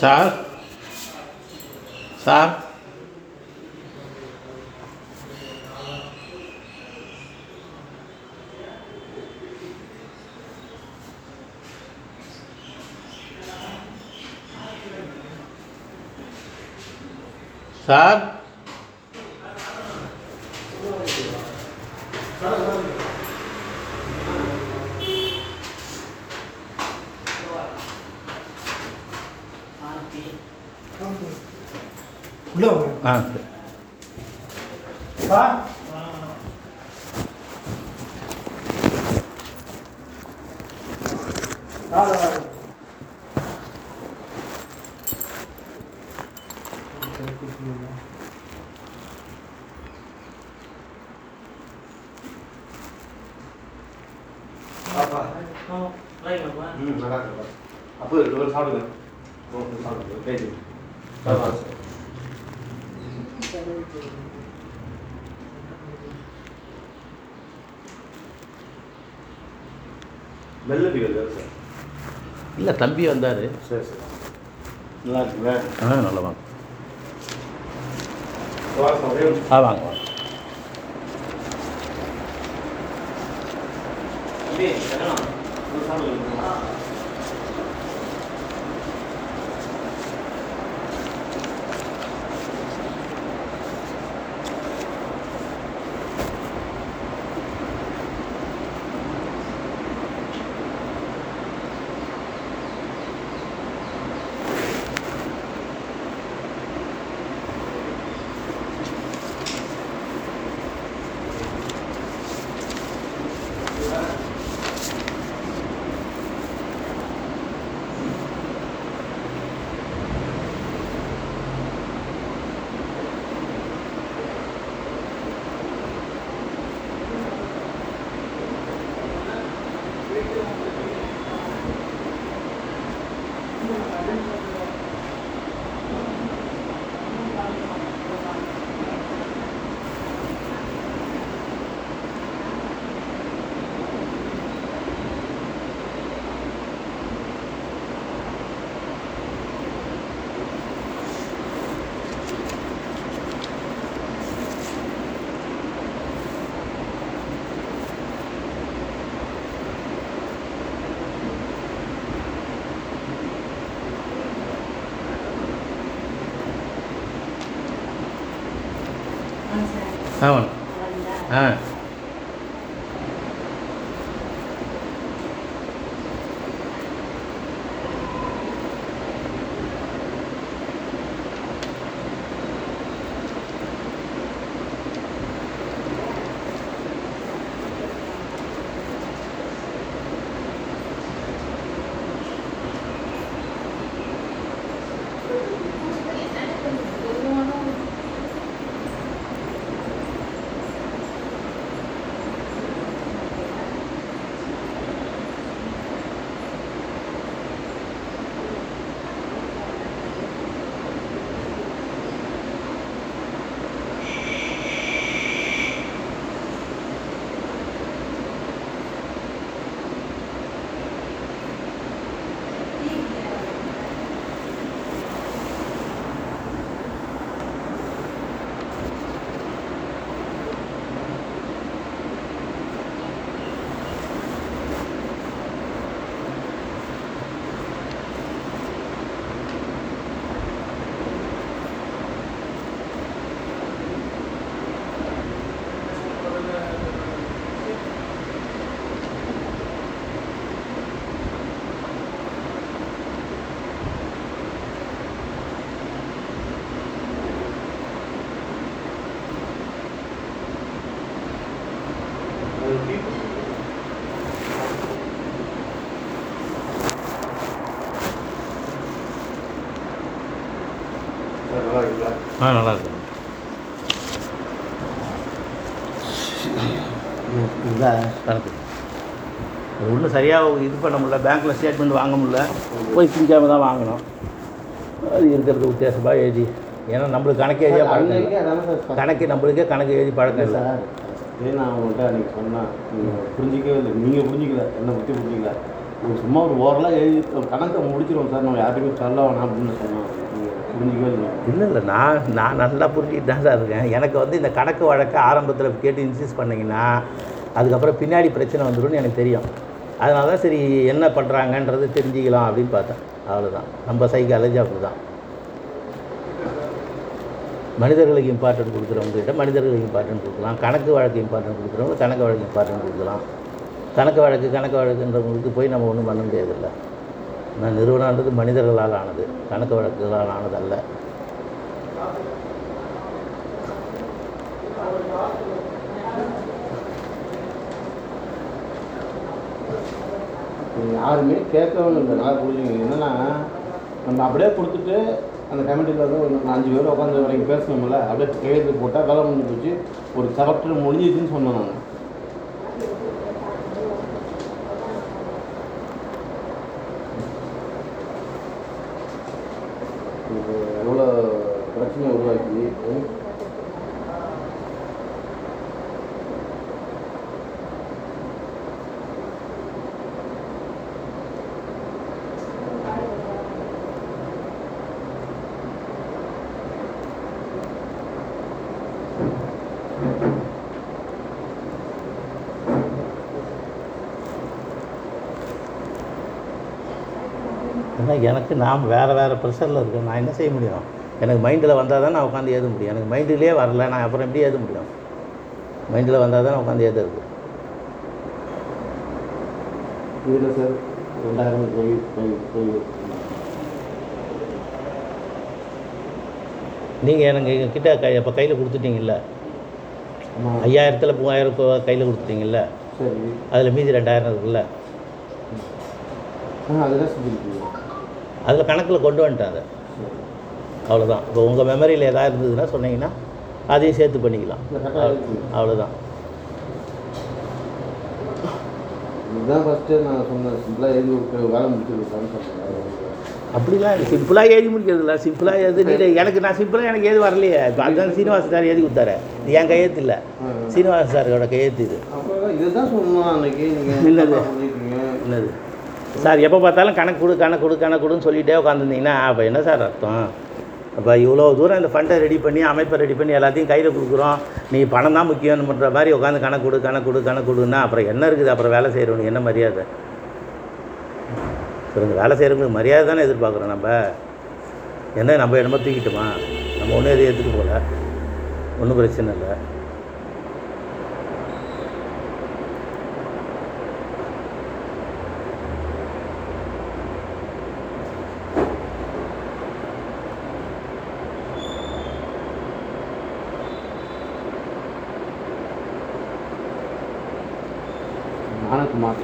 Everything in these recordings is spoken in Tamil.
சார் சார் சார் உள்ள வாங்க. ஆ சரி வா. வா, வா, வா. பாப்பா ம் நல்லா இருக்குப்பா அப்போ ஒரு ஒரு சாப்பிடுங்க ஒரு சாப்பிடுங்க பேசி மெல்ல பிடிக்கிறது சார் இல்லை தம்பி வந்தார் சரி சரி நல்லா இருக்குங்களா ஆ நல்லா வாங்க வாங்க ஒரே ஒரு ஆ வாங்க வாங்க தம்பி, வேணாம். ஒரு சாப்பிடுங்க. ஆ ஆ நல்லா இருக்கு. கணக்கு அது ஒன்றும் சரியாக இது பண்ண முடியல பேங்க்கில் ஸ்டேட்மெண்ட் வாங்க முடியல. போய் திங்காம தான் வாங்கணும். அது இருக்கிறது வித்தியாசமாக எழுதி ஏன்னா நம்மளுக்கு கணக்கு எழுதியா பழக்கம் கணக்கு நம்மளுக்கே கணக்கு எழுதி பழக்கம் இல்லை. சார். இதே நான் உங்கள்கிட்ட அன்றைக்கி சொன்னேன். நீங்கள் புரிஞ்சிக்கவே இல்லை. நீங்கள் புரிஞ்சிக்கல. என்னை பற்றி புரிஞ்சிக்கல? ஒரு சும்மா ஒரு ஓரலாக எழுதி கணக்கை முடிச்சிருவோம் சார். நம்ம யார்ட்டுமே சொல்ல வேணாம் அப்படின்னு சொன்னோம் இல்லை இல்லை இல்லை. நான் நான் நல்லா புரிஞ்சுக்கிட்டு தான் சார் இருக்கேன். எனக்கு வந்து இந்த கணக்கு வழக்கை ஆரம்பத்தில் கேட்டு இன்சிஸ்ட் பண்ணிங்கன்னா அதுக்கப்புறம் பின்னாடி பிரச்சனை வந்துடும் எனக்கு தெரியும். அதனால தான் சரி என்ன பண்ணுறாங்கன்றது தெரிஞ்சுக்கலாம் அப்படின்னு பார்த்தேன். அவ்வளோதான் நம்ம சைக்காலஜி அப்படி தான் மனிதர்களுக்கு இம்பார்ட்டன்ட் கொடுக்குறவங்ககிட்ட மனிதர்களுக்கு இம்பார்ட்டன்ட் கொடுக்கலாம். கணக்கு வழக்கு இம்பார்ட்டன்ட் கொடுக்குறவங்க கணக்கு வழக்கு இம்பார்ட்டன்ட் கொடுக்கலாம். கணக்கு வழக்கு கணக்கு வழக்குன்றவங்களுக்கு போய் நம்ம ஒன்றும் பண்ண முடியாதுல்ல. நான் நிறுவனன்றது மனிதர்களால் ஆனது கணக்கு வழக்குகளால் ஆனது அல்ல யாருமே கேட்கவும் இல்லை. நல்லா புரிஞ்சுங்க என்னென்னா நம்ம அப்படியே கொடுத்துட்டு அந்த கமிட்டியில் வந்து ஒரு அஞ்சு பேர் உட்காந்து வரைக்கும் பேசணும்ல. அப்படியே கையெழுத்து போட்டால் வேலை முடிஞ்சு போச்சு. ஒரு செலக்டர் முடிஞ்சிச்சுன்னு சொன்னேன் நான். ஏன்னா எனக்கு நான் வேறு வேறு ப்ரெஷரில் இருக்கேன். நான் என்ன செய்ய முடியும்? எனக்கு மைண்டில் வந்தால் தான் நான் உட்காந்து எழுத முடியும். எனக்கு மைண்டிலே வரல நான் அப்புறம் எப்படி எழுத முடியும்? மைண்டில் வந்தால் தான் உட்காந்து எழுதுறது இதில் சார் ரெண்டாயிரம் போய் போய் போய் நீங்கள் எனக்கு எங்கள் கிட்ட கை இப்போ கையில் கொடுத்துட்டீங்கல்ல? ஐயாயிரத்தில் மூவாயிரம் கையில் கொடுத்துட்டீங்கல்ல? சரி. அதில் மீதி ரெண்டாயிரம் இருக்குல்ல? அதெல்லாம் செஞ்சுருக்கீங்க அதில் கணக்கில் கொண்டு வந்துட்டேன் அதை அவ்வளோதான் இப்போ உங்கள் மெமரியில் எதாவது இருந்ததுன்னா சொன்னீங்கன்னா அதையும் சேர்த்து பண்ணிக்கலாம். அவ்வளோதான் இதுதான் ஃபஸ்ட்டு நான் சொன்னேன் சிம்பிளாக எழுதி வேலை முடிச்சிருக்கான்னு சொன்னேன் அப்படிலாம் இல்லை. சிம்பிளாக எழுதி முடிக்கிறது இல்லை சிம்பிளாக எழுதி நீ- எனக்கு நான் சிம்பிளாக எனக்கு எழுதி வரலையே. இப்போ அதுதான் சீனிவாச சார் எழுதி கொடுத்தாரு. என் கையெழுத்து இல்லை சீனிவாச சாரோட கையெழுத்து இது. இதுதான் சொன்னோம் அன்னைக்கு? நீங்கள் இல்லது. என்னது? சார் எப்போ பார்த்தாலும் கணக்கு கொடு கணக்கு கொடு கணக்கு கொடுன்னு சொல்லிகிட்டே உட்காந்துருந்தீங்கன்னா அப்போ என்ன சார் அர்த்தம்? அப்போ இவ்வளோ தூரம் இந்த ஃபண்டை ரெடி பண்ணி அமைப்பை ரெடி பண்ணி எல்லாத்தையும் கையில் கொடுக்குறோம். நீ பணம் தான் முக்கியம்ன்ற மாதிரி உட்காந்து கணக்கு கொடு கணக்கு கொடு கணக்கு கொடுன்னா அப்புறம் என்ன இருக்குது? அப்புறம் வேலை செய்கிறவனுக்கு என்ன மரியாதை? சொல்லுங்க வேலை செய்கிறவங்களுக்கு மரியாதை தானே எதிர்பார்க்குறோம் நம்ம? என்ன நம்ம என்னமோ தூக்கிட்டோமா? நம்ம ஒன்றும் எதையும் எடுத்துகிட்டு போகல ஒன்றும் பிரச்சனை இல்லை. ஞானகுமார்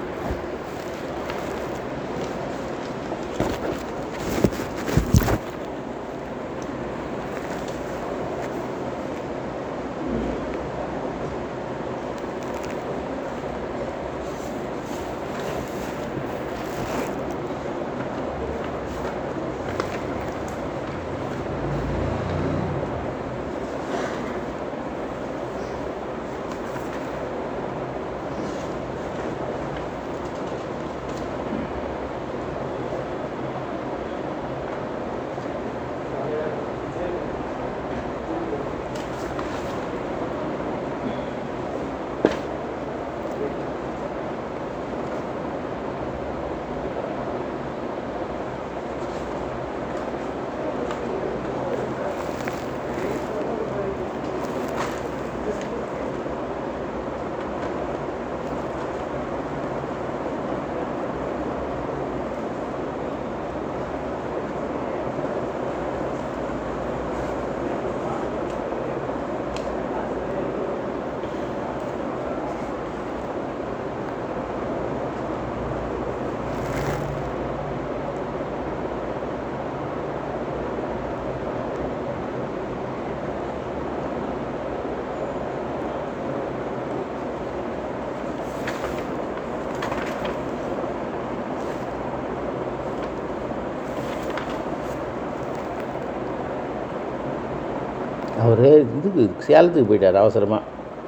அவர் இதுக்கு சேலத்துக்கு போயிட்டார் அவசரமாக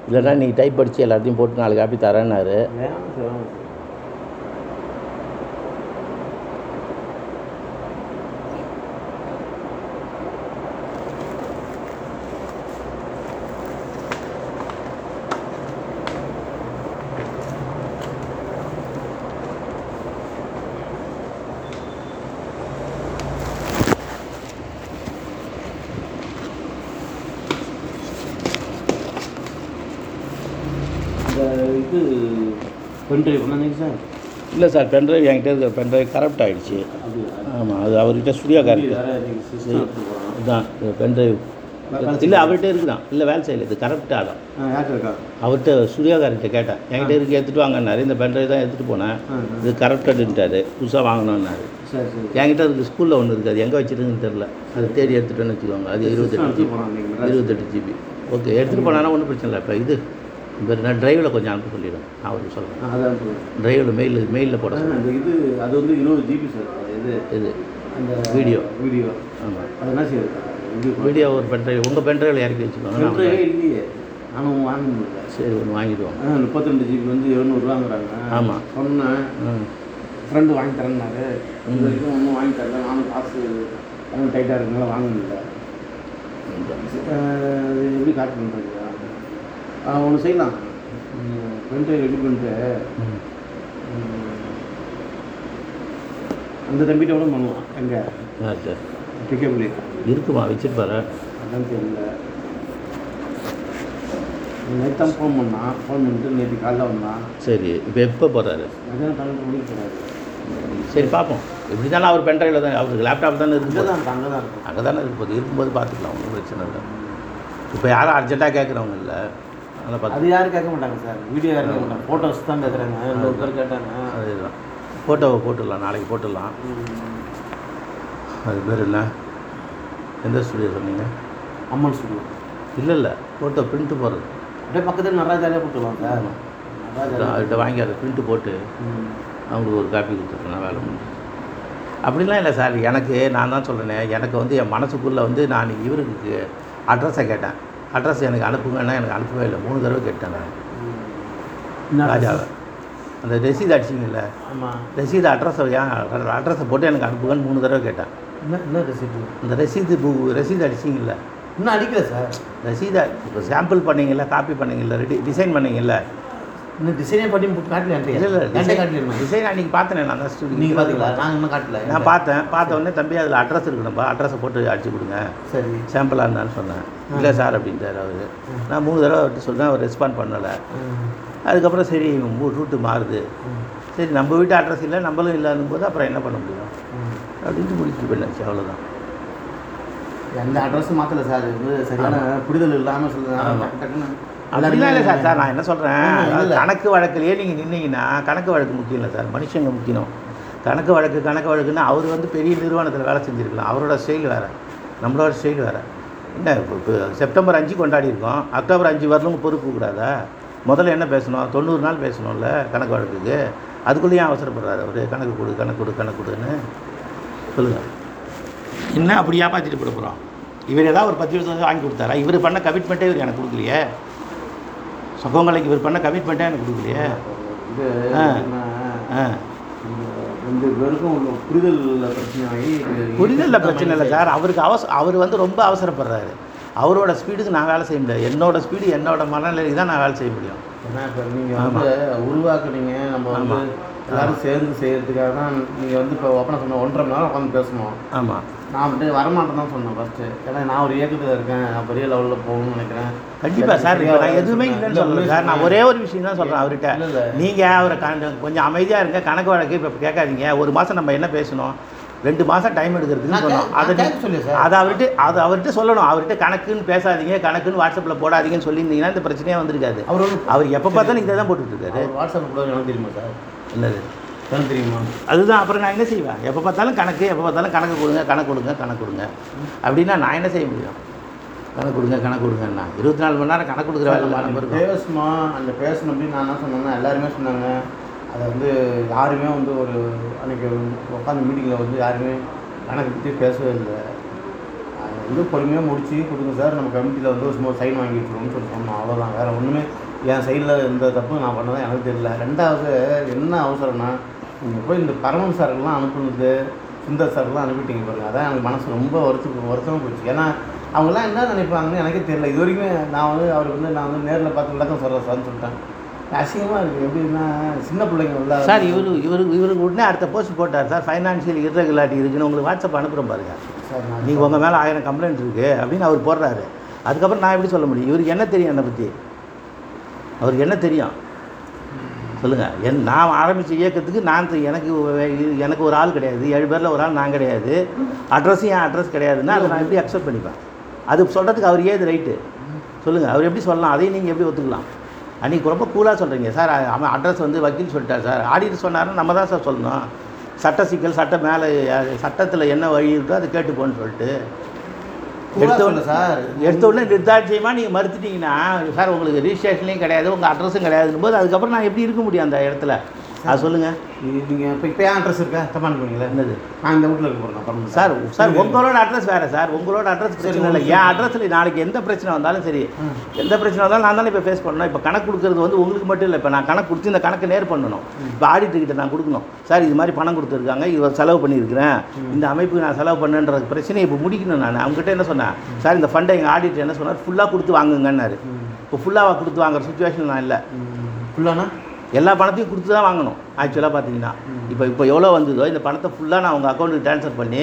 இல்லைன்னா நீ டைப் படித்து எல்லாத்தையும் போட்டு நாலு காப்பி தரேன்னாரு வேணாம் சார் வேணாம் சார் இது பென்ட்ரைவ் பண்ணீங்க சார் இல்லை சார் பென்ட்ரைவ் என்கிட்ட இருக்கிற பென்ட்ரைவ் கரப்ட் ஆகிடுச்சு ஆமாம் அது அவர்கிட்ட சிஸ்டம் எடுத்துக்கலாம் இதுதான் பென்ட்ரைவ் இல்லை அவர்கிட்ட இருக்குதான். இல்லை வேலை செய்யல இது கரப்ட் யார்கிட்ட இருக்கா? அவர்கிட்ட ஸ்டுடியோக்காரர்கிட்ட கேட்டேன் என்கிட்ட இருக்கு எடுத்துகிட்டு வாங்கன்னாரு. இந்த பென்ட்ரைவ் தான் எடுத்துகிட்டு போனேன். இது கரப்டடுன்ட்டாரு புதுசாக சரி என்கிட்ட இருக்கு ஸ்கூலில் ஒன்று இருக்குது அது எங்கே வச்சிருக்குன்னு தெரில அது தேடி எடுத்துகிட்டோன்னு வச்சுக்கோங்க. அது இருபத்தெட்டு ஜிபி இருபத்தெட்டு ஜிபி ஓகே எடுத்துகிட்டு போனாலும் ஒன்றும் பிரச்சனை இல்லை. இப்போ இது நான் டிரைவில் கொஞ்சம் அனுப்ப சொல்லிடுறேன். நான் அவருக்கு சொல்கிறேன் அதான் டிரைவில் மெயில் மெயிலில் போட இது அது வந்து இருபது ஜிபி சார் இது இது அந்த வீடியோ வீடியோ ஆமாம் அது என்ன செய்யுது வீடியோ ஒரு பென்ட்ரைவ் உங்கள் பென்ட்ரைவில் இறக்கி வச்சுக்கோங்க இல்லையே. நானும் வாங்க முடியல சரி ஒன்று வாங்கிடுவோம். முப்பத்தி ரெண்டு ஜிபி வந்து எழுநூறுவாங்கிறாங்க ஆமாம். சொன்னேன். ஃப்ரெண்டு வாங்கி தரேன்னாரு. இது வரைக்கும் ஒன்றும் வாங்கி தரல. நானும் காசு டைட்டாக இருக்கனால வாங்க முடியல எப்படி காட்டு பண்ணுறது ஒன்று செய்யலாம். பென்ட்ரைவ் ரெடி பண்ணிட்டு அந்த தம்பிகிட்ட கூட பண்ணுவான் எங்கே ஆ சார். பிக்கப்லி இருக்குமா? வச்சுட்டு பாரு. அதான் தெரியல. நேற்று தான் ஃபோன் பண்ணான். ஃபோன் பண்ணிட்டு நேற்று காலைல வந்தான். சரி இப்போ எப்போ போகிறாரு மதியானம் பன்னெண்டு மணிக்கு போகிறாரு சரி பார்ப்போம் எப்படி தானே அவர் பென்ட்ரைவில் தான் அவருக்கு லேப்டாப் தானே இருக்குது தான் அங்கே தான் இருக்கும் அங்கே தானே இருக்கும்போது இருக்கும்போது பார்த்துக்கலாம் ஒன்றும் பிரச்சனை இல்லை. இப்போ யாரும் அர்ஜென்ட்டாக கேட்குறவங்க இல்லை. அது யாரும் கேட்க மாட்டாங்க சார். வீடியோ யாரும் கேட்க மாட்டாங்க. ஃபோட்டோஸ் தான் கேட்குறாங்க. இன்னொரு பேர் கேட்டாங்க. அதுதான். ஃபோட்டோவை போட்டுடலாம். நாளைக்கு போட்டுடலாம். அது பேர் என்ன? எந்த ஸ்டுடியோ சொன்னீங்க? அம்மன் ஸ்டுடியோ இல்லை இல்லை. ஃபோட்டோ பிரிண்ட்டு போடுறது. அப்படியே பக்கத்தில் நடராஜாலே போட்டுருவாங்க சார். அவர்கிட்ட வாங்கி அதை பிரிண்ட்டு போட்டு. அவங்களுக்கு ஒரு காப்பி கொடுத்துருக்கேன். வேலை முடிஞ்சு. அப்படிலாம் இல்லை சார். எனக்கு நான் தான் சொல்கிறேனே எனக்கு வந்து என் மனசுக்குள்ளே வந்து நான் இவருக்கு அட்ரஸை கேட்டேன். அட்ரஸ் எனக்கு அனுப்புங்கன்னா எனக்கு அனுப்பவே இல்லை. மூணு தடவை கேட்டேன் நான். ராஜாவை. அந்த ரசீது அடிச்சிங்கல்ல? ரசீது அட்ரஸை ஏன் அட்ரஸை போட்டு எனக்கு அனுப்புங்கன்னு மூணு தடவை கேட்டேன். என்ன என்ன ரெசிபி அந்த ரசீது பு ரசீது அடிச்சிங்கல்ல? இன்னும் அடிக்கல சார். ரசீதை இப்போ சாம்பிள் பண்ணீங்கல்ல காப்பி பண்ணீங்கல்ல ரெடி டிசைன் பண்ணீங்கல்ல? இன்னும் டிசைனே பண்ணி காட்டல இல்லை இல்லை டிசைன் அன்றைக்கி பார்த்தேன் நான் அந்த ஸ்டுடியோ நீங்கள் பார்த்தீங்களா நாங்கள் இன்னும் காட்டல. நான் பார்த்தேன் பார்த்த உடனே தம்பி அதில் அட்ரஸ் இருக்கணும்ப்பா. அட்ரஸை போட்டு அடிச்சு கொடுங்க. சரி. சாம்பிளாக இருந்தான்னு சொன்னேன். இல்லை சார் அப்படின்ட்டார் அவர். நான் மூணு தடவை அவர்கிட்ட சொல்கிறேன் அவர் ரெஸ்பாண்ட் பண்ணலை. அதுக்கப்புறம் சரி ரூட்டு மாறுது. சரி நம்ம வீட்டு அட்ரஸ் இல்லை நம்மளும் இல்லாத போது அப்புறம் என்ன பண்ண முடியும்? அப்படின்ட்டு முடிச்சுட்டு போயிடுச்சு அவ்வளோதான் எந்த அட்ரஸும் மாற்றல சார் இது சரியான புரிதல் இல்லாமல் ஆமா. சொல்லுங்க அப்படிலாம் இல்லை சார் சார் நான் என்ன சொல்கிறேன். கணக்கு வழக்குலேயே நீங்கள் நின்னீங்கன்னா கணக்கு வழக்கு முக்கியம் இல்லை சார் மனுஷங்க முக்கியம். கணக்கு வழக்கு கணக்கு வழக்குன்னா அவர் வந்து பெரிய நிறுவனத்தில் வேலை செஞ்சுருக்கலாம். அவரோட ஸ்டைல் வேறு. நம்மளோட ஸ்டைல் வேறு. என்ன இப்போ செப்டம்பர் அஞ்சு கொண்டாடி இருக்கோம் அக்டோபர் அஞ்சு வரலும் பொறுப்பு கூடாதா? முதல்ல என்ன பேசணும்? தொண்ணூறு நாள் பேசணும்ல கணக்கு வழக்குக்கு. அதுக்குள்ளேயும் அவசரப்படுறாரு அவர்? கணக்கு கொடு கணக்கு கொடு கணக்கு கொடுன்னு. சொல்லுங்கள் என்ன அப்படி ஏமாற்றிட்டு போட போகிறோம் இவர் ஏதாவது ஒரு பத்து வருஷம் வாங்கி கொடுத்தாரா? இவர் பண்ண கமிட்மெண்ட்டே இவர் எனக்கு கொடுக்கலையே. சொக்கவங்களுக்கு இவர் பண்ண கமிட்மெண்ட்டே எனக்கு கொடுக்கலையே. ஆ. ஆ. இந்த பேருக்கும் புரிதல் பிரச்சனையாகி புரிதலில் பிரச்சனை இல்லை சார். அவருக்கு அவச அவர் வந்து ரொம்ப அவசரப்படுறாரு. அவரோட ஸ்பீடுக்கு நான் வேலை செய்ய முடியாது. என்னோட ஸ்பீடு என்னோட மனநிலைக்கு தான் நான் வேலை செய்ய முடியும். ஏன்னா இப்போ நீங்கள் வந்து உருவாக்குனீங்க. நம்ம வந்து. எல்லாரும் சேர்ந்து செய்யறதுக்காக தான் நீங்கள் வந்து இப்போ ஒப்பனை சொன்ன ஒன்றரை மணி நேரம் உட்காந்து பேசணும். ஆமாம் நான் அப்படியே வரமாட்டேன் தான் சொன்னேன் ஃபஸ்ட்டு ஏன்னா நான் ஒரு இயக்கத்தில் இருக்கேன். நான் பெரிய லெவலில் போகணும்னு நினைக்கிறேன். கண்டிப்பாக சார் இப்போ நான் எதுவுமே இல்லைன்னு சொல்லலை சார் நான் ஒரே ஒரு விஷயம் தான் சொல்கிறேன் அவர்கிட்ட. நீங்கள் அவரை கண்ட- கொஞ்சம் அமைதியாக இருங்க. கணக்கு வழக்கு இப்போ கேட்காதீங்க. ஒரு மாதம் நம்ம என்ன பேசணும்? ரெண்டு மாதம் டைம் எடுக்கிறதுக்குன்னு நான் சொன்னோம் அதை சார்? அதை அவர்கிட்ட அதை அவர்கிட்ட சொல்லணும். அவர்கிட்ட கணக்குன்னு பேசாதீங்க. கணக்குன்னு வாட்ஸ்அப்பில் போடாதீங்கன்னு சொல்லியிருந்தீங்கன்னா இந்த பிரச்சனையே வந்திருக்காது. அவர் அவர் எப்போ பார்த்தாலும் இதை தான் போட்டுட்டு இருக்காரு. அவர் வாட்ஸ்அப் கூட எனக்கு தெரியுமா சார் என்னது? எனக்கு தெரியுமா அதுதான் அப்புறம் நான் என்ன செய்வேன்? எப்போ பார்த்தாலும் கணக்கு எப்போ பார்த்தாலும் கணக்கு கொடுங்க கணக்கு கொடுங்க கணக்கு கொடுங்க. அப்படின்னா நான் என்ன செய்ய முடியும்? கணக்கு கொடுங்க கணக்கு கொடுங்கன்னா. இருபத்தி நாலு மணி நேரம் கணக்கு கொடுக்குற வேலை நம்ம பேசணும் அந்த பேசணும் அப்படின்னு நான் என்ன சொன்னேன்னா எல்லாருமே சொன்னாங்க. அதை வந்து யாருமே வந்து ஒரு அன்னைக்கு உட்காந்து மீட்டிங்கில் வந்து யாருமே கணக்கு பற்றி பேசவே இல்லை. அது வந்து பொறுமையாக முடிச்சு கொடுங்க சார். நம்ம கமிட்டியில் வந்து சும்மா சைன் வாங்கி வச்சுருவோம்னு சொல்லி சொன்னோம். அவ்வளோதான் வேறு ஒன்றுமே என் சைடில் எந்த தப்பும் நான் பண்ணதான் எனக்கு தெரியல. ரெண்டாவது என்ன அவசரம்னா நீங்கள் போய் இந்த பரமன் சாருக்கெல்லாம் அனுப்புனது சுந்தர் சார்லாம் அனுப்பிட்டீங்க பாருங்க. அதான் எனக்கு மனசு ரொம்ப வருத்தம் வருத்தமாக போச்சு ஏன்னா அவங்கெல்லாம் என்ன நினைப்பாங்கன்னு எனக்கே தெரியல. இது வரைக்கும் நான் வந்து அவருக்கு வந்து நான் வந்து நேரில் பார்த்து விளக்கம் சொல்கிறேன் சார்னு சொல்லிட்டேன். அசிங்கமாக இருக்குது எப்படின்னா சின்ன பிள்ளைங்க உள்ள சார் இவரு இவருக்கு இவருக்கு உடனே அடுத்த போஸ்ட் போட்டார். சார் ஃபைனான்ஷியல் irregularity இருக்குன்னு உங்களுக்கு வாட்ஸ்அப் அனுப்புகிறோம் பாருங்க. சார் நீங்கள் உங்கள் மேலே ஆயிரம் கம்ப்ளைண்ட் இருக்குது அப்படின்னு அவர் போடுறாரு. அதுக்கப்புறம் நான் எப்படி சொல்ல முடியும்? இவருக்கு என்ன தெரியும் என்னை பற்றி அவருக்கு என்ன தெரியும்? சொல்லுங்கள் என் நான் ஆரம்பித்த இயக்கத்துக்கு நான் எனக்கு இது- எனக்கு ஒரு ஆள் கிடையாது. ஏழு பேரில் ஒரு ஆள் நான் கிடையாது. அட்ரஸும் என் அட்ரஸ் கிடையாதுன்னா அதை நான் எப்படி அக்செப்ட் பண்ணிப்பேன்? அது சொல்கிறதுக்கு அவர் ஏது ரைட்டு சொல்லுங்கள் அவர் எப்படி சொல்லலாம்? அதையும் நீங்கள் எப்படி ஒத்துக்கலாம்? அன்றைக்கி ரொம்ப கூலாக சொல்கிறீங்க சார் அவன் அட்ரஸ் வந்து வக்கீல் சொல்லிட்டார் சார். ஆடிட்டு சொன்னாருன்னா நம்ம தான் சார் சொல்லணும். சட்ட சிக்கல் சட்ட மேலே சட்டத்தில் என்ன வழி இருக்கோ அதை கேட்டுப்போன்னு சொல்லிட்டு எடுத்த உடனே சார். எடுத்த உடனே நிர்தாட்சியமாக நீங்கள் மறுத்துட்டீங்கன்னா சார் உங்களுக்கு ரிஜிஸ்ட்ரேஷன்லேயும் கிடையாது உங்கள் அட்ரஸும் கிடையாதுன்னு போது அதுக்கப்புறம் நான் எப்படி இருக்க முடியும் அந்த இடத்துல? அது சொல்லுங்கள் நீங்கள் இப்போ இப்போ ஏன் அட்ரஸ் இருக்கா? தப்பா பண்ணுவீங்களா என்னது? நான் இந்த வீட்டில் இருக்க போகிறேன் சார் சார் உங்களோட அட்ரஸ் வேறு சார். உங்களோட அட்ரஸ் பிரச்சனை இல்லை. என் அட்ரஸில் நாளைக்கு எந்த பிரச்சனை வந்தாலும் சரி எந்த பிரச்சனை வந்தாலும் நான் தானே இப்போ ஃபேஸ் பண்ணணும். இப்போ கணக்கு கொடுக்குறது வந்து உங்களுக்கு மட்டும் இல்லை. இப்போ நான் கணக்கு கொடுத்து இந்த கணக்கு நேர் பண்ணணும். இப்போ ஆடிட்டர் கிட்ட நான் கொடுக்கணும். சார் இது மாதிரி பணம் கொடுத்துருக்காங்க. இது செலவு பண்ணியிருக்கிறேன். இந்த அமைப்புக்கு நான் செலவு பண்ணேன்ற பிரச்சனையை இப்போ முடிக்கணும் நான். அவங்ககிட்ட என்ன சொன்னேன்? சார் இந்த ஃபண்டை எங்கள் ஆடிட்டர் என்ன சொன்னார்? ஃபுல்லாக கொடுத்து வாங்குங்கன்னாரு. இப்போ ஃபுல்லாக கொடுத்து வாங்குற சுச்சுவேஷன் நான் இல்லை. ஃபுல்லானா எல்லா பணத்தையும் கொடுத்து தான் வாங்கணும். ஆக்சுவலாக பார்த்தீங்கன்னா இப்போ இப்போ எவ்வளோ வந்ததோ இந்த பணத்தை ஃபுல்லாக நான் உங்கள் அக்கௌண்ட்டுக்கு ட்ரான்ஸ்ஃபர் பண்ணி